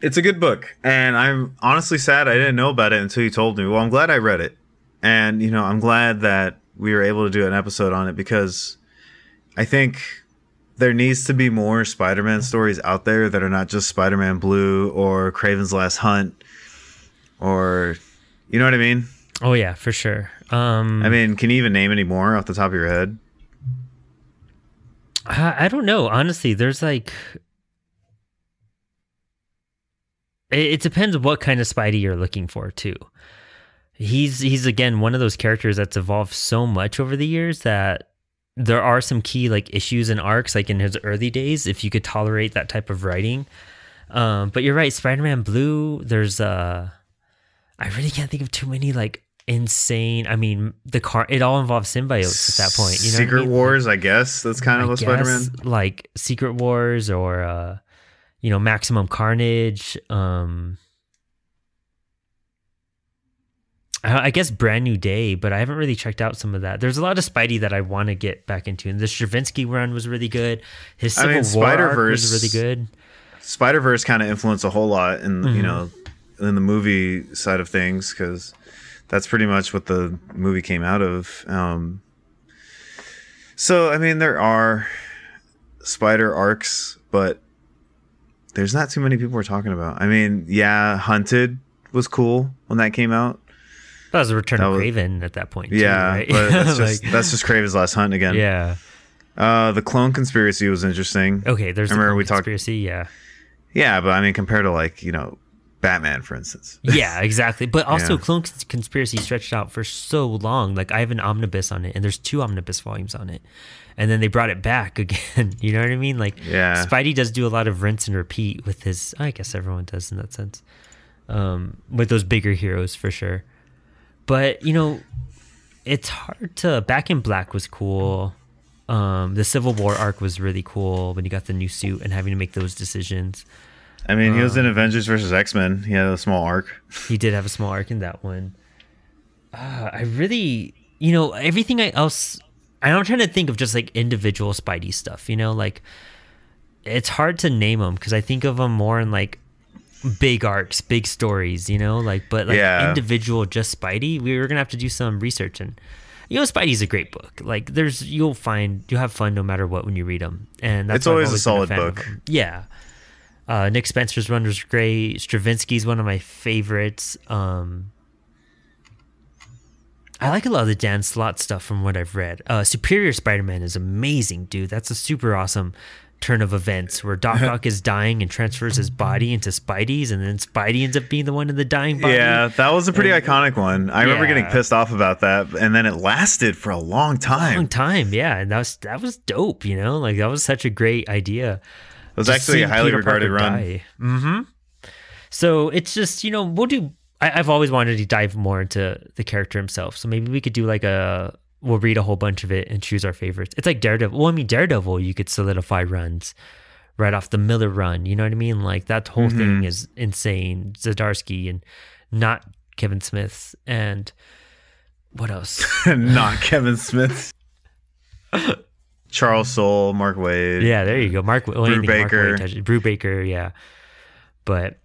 it's a good book, and I'm honestly sad I didn't know about it until you told me. Well, I'm glad I read it, and you know, I'm glad that we were able to do an episode on it because I think there needs to be more Spider-Man stories out there that are not just Spider-Man Blue or Kraven's Last Hunt, or you know what I mean. Oh yeah, for sure. Um, I mean, can you even name any more off the top of your head? I, I don't know. Honestly, there's like. It, it depends what kind of Spidey you're looking for too. He's he's again one of those characters that's evolved so much over the years that there are some key like issues and arcs like in his early days if you could tolerate that type of writing. Um, but you're right, Spider-Man Blue. There's uh, I really can't think of too many like insane. I mean, the car it all involves symbiotes at that point. You know, what I Secret mean? Wars, I guess. That's kind of I a Spider-Man. like Secret Wars or uh you know Maximum Carnage um I I guess Brand New Day, but I haven't really checked out some of that. There's a lot of Spidey that I want to get back into, and the Straczynski run was really good. His I Civil mean, War arc was Spider-Verse- is really good. Spider Verse kind of influenced a whole lot in Mhm. you know in the movie side of things because that's pretty much what the movie came out of. Um, so I mean, there are spider arcs, but there's not too many people we're talking about. I mean, yeah, Hunted was cool when that came out. That was a Return That of was- Kraven at that point. too, yeah, right? but that's [LAUGHS] just Like, that's just Kraven's Last Hunt again. yeah. Uh, the clone conspiracy was interesting. Okay, there's I remember we talked- conspiracy. Yeah. Yeah, but I mean, compared to like you know, Batman, for instance. [LAUGHS] Yeah, exactly. But [LAUGHS] also, Yeah. Clone Conspiracy stretched out for so long. Like, I have an omnibus on it, and there's two omnibus volumes on it. And then they brought it back again. You know what I mean? Like, Yeah. Spidey does do a lot of rinse and repeat with his. I guess everyone does in that sense. Um, with those bigger heroes for sure. But you know, it's hard to. Back in Black was cool. Um, the Civil War arc was really cool when you got the new suit and having to make those decisions. I mean, he was in Avengers versus X Men. He had a small arc. He did have a small arc in that one. Uh, I really, you know, everything I else, I'm trying to think of just like individual Spidey stuff. You know, like it's hard to name them because I think of them more in like big arcs, big stories. You know, like but like Yeah. individual just Spidey, we were gonna have to do some research and. You know, Spidey's a great book. Like, there's you'll find you'll have fun no matter what when you read them, and that's It's I've always a solid of book. Yeah, uh, Nick Spencer's run was great. Straczynski's one of my favorites. Um, I like a lot of the Dan Slott stuff from what I've read. Uh, Superior Spider-Man is amazing, dude. That's a super awesome turn of events where Doc Ock is dying and transfers his body into Spidey's, and then Spidey ends up being the one in the dying body. Yeah, that was a pretty And- iconic one. I remember getting pissed off about that, and then it lasted for a long time. long time. Yeah, and that was that was dope. You know, like that was such a great idea. It was Just actually a highly Peter regarded Parker run. die. Mm-hmm. So it's just you know we'll do. I, I've always wanted to dive more into the character himself. So maybe we could do like a. We'll read a whole bunch of it and choose our favorites. It's like Daredevil. Well, I mean Daredevil, you could solidify runs right off the Miller run. You know what I mean? Like that whole Mm-hmm. thing is insane. Zdarsky and not Kevin Smith and what else? [LAUGHS] Not Kevin Smith. [LAUGHS] Charles Soule, Mark Waid. Yeah, there you go. Mark well, Mark Baker. Brubaker, yeah. But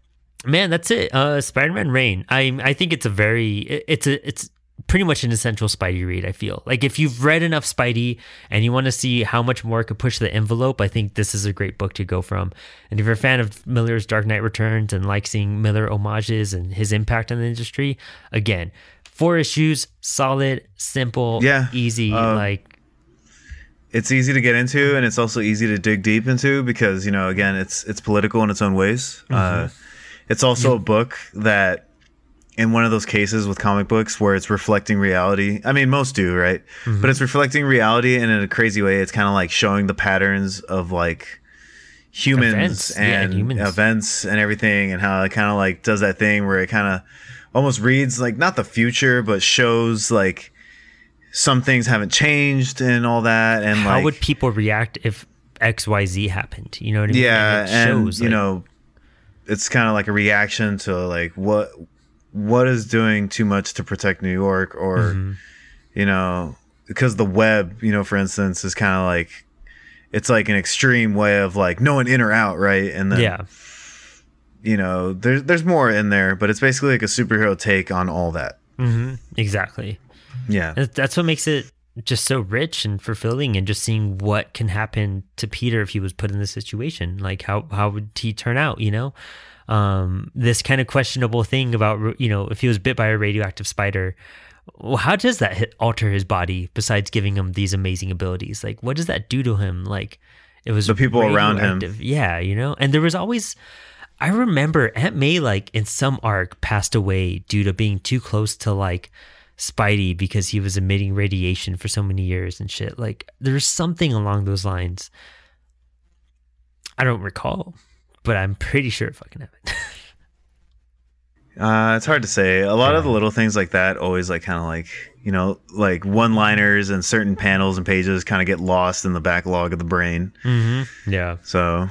man, that's it. Uh Spider-Man Reign. I I think it's a very it- it's a it's pretty much an essential Spidey read, I feel. Like if you've read enough Spidey and you want to see how much more it could push the envelope, I think this is a great book to go from. And if you're a fan of Miller's Dark Knight Returns and like seeing Miller homages and his impact on the industry, again, four issues, solid, simple, Yeah, easy, uh, like it's easy to get into and it's also easy to dig deep into because you know again it's it's political in its own ways uh, it's also a book that in one of those cases with comic books where it's reflecting reality i mean most do right but mm-hmm. it's reflecting reality and in a crazy way it's kind of like showing the patterns of like humans Events, yeah, and humans. events and everything and how it kind of like does that thing where it kind of almost reads like not the future but shows like some things haven't changed and all that and how like would people react if XYZ happened? You know what I mean? yeah it and, shows, you like- know it's kind of like a reaction to like what what is doing too much to protect new york or Mm-hmm. you know because the web you know for instance is kind of like it's like an extreme way of like no one in or out right and then yeah. you know there's there's more in there but it's basically like a superhero take on all that hmm Exactly. yeah That's what makes it just so rich and fulfilling and just seeing what can happen to Peter if he was put in this situation. Like how how would he turn out, you know? Um this kind of questionable thing about you know, if he was bit by a radioactive spider, well, how does that hit, alter his body besides giving him these amazing abilities? Like what does that do to him? Like it was The people around him. Yeah, you know. And there was always I remember Aunt May like in some arc passed away due to being too close to like Spidey because he was emitting radiation for so many years and shit. Like there's something along those lines. I don't recall, but I'm pretty sure it fucking happened. [LAUGHS] Uh, it's hard to say. A lot of the little things like that always like kind of like you know like one liners and certain panels and pages kind of get lost in the backlog of the brain. mm-hmm. Yeah, So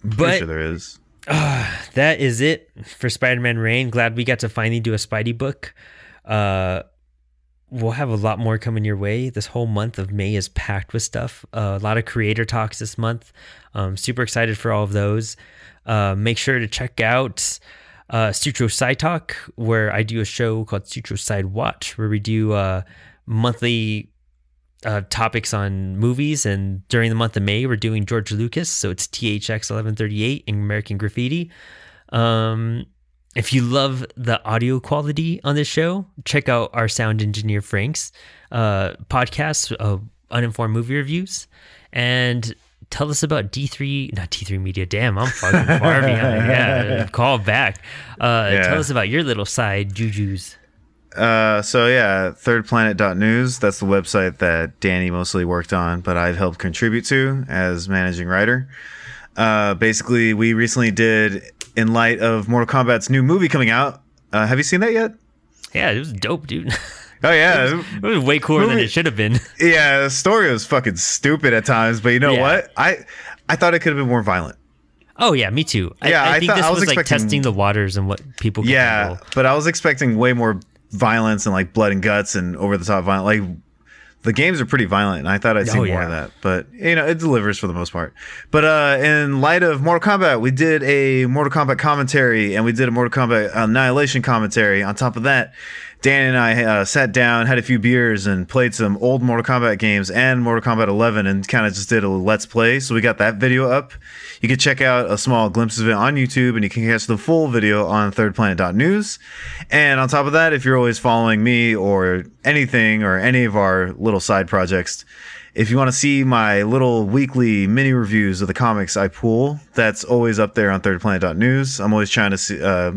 pretty but sure there is. [SIGHS] that is it for Spider-Man Reign. Glad we got to finally do a Spidey book. Uh, we'll have a lot more coming your way. This whole month of May is packed with stuff. Uh, a lot of creator talks this month. Um, super excited for all of those. Uh, make sure to check out uh, Sutro Side Talk, where I do a show called Sutro Side Watch, where we do uh, monthly uh, topics on movies. And during the month of May, we're doing George Lucas. So it's THX 1138 in American Graffiti. Um, if you love the audio quality on this show, check out our sound engineer Frank's uh, podcast, uh, Uninformed Movie Reviews, and tell us about D3, not D3 Media. Damn, I'm fucking far behind. [LAUGHS] Yeah, call back. Uh, Yeah. Tell us about your little side juju's. Uh, so yeah, thirdplanet.news. That's the website that Danny mostly worked on, but I've helped contribute to as managing writer. Uh, basically, we recently did, in light of Mortal Kombat's new movie coming out. Uh, have you seen that yet? Yeah, it was dope, dude. [LAUGHS] Oh yeah, It was way cooler than it should have been. [LAUGHS] yeah. The story was fucking stupid at times, but you know Yeah. what? I I thought it could have been more violent. Oh yeah, me too. I, Yeah, I, I think thought- this I was, was like testing the waters and what people. Yeah, handle. but I was expecting way more violence and like blood and guts and over the top violence. Like the games are pretty violent, and I thought I'd see Oh, more of that. But you know, it delivers for the most part. But uh in light of Mortal Kombat, we did a Mortal Kombat commentary, and we did a Mortal Kombat Annihilation commentary. On top of that. Dan and I uh, sat down, had a few beers, and played some old Mortal Kombat games and Mortal Kombat 11, and kind of just did a let's play. So we got that video up. You can check out a small glimpse of it on YouTube, and you can catch the full video on thirdplanet.news. And on top of that, if you're always following me or anything or any of our little side projects, if you want to see my little weekly mini reviews of the comics I pull, that's always up there on thirdplanet.news. I'm always trying to see, uh,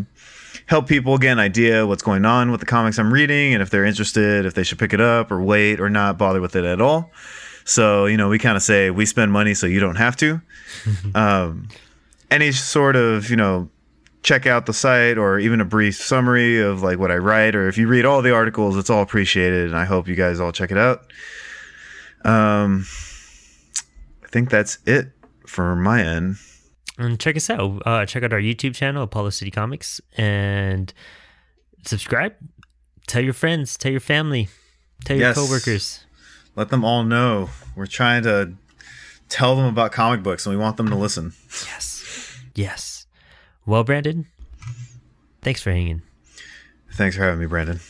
help people get an idea what's going on with the comics I'm reading and if they're interested, if they should pick it up or wait or not bother with it at all. So, you know, we kind of say we spend money so you don't have to. [LAUGHS] um, any sort of, you know, check out the site or even a brief summary of like what I write, or if you read all the articles, it's all appreciated. And I hope you guys all check it out. Um, I think that's it for my end and check us out. Uh, check out our YouTube channel, Apollo City Comics, and subscribe. Tell your friends, tell your family, tell your yes. coworkers. Let them all know we're trying to tell them about comic books, and we want them to listen. Yes, yes. Well, Brandon, thanks for hanging. Thanks for having me, Brandon.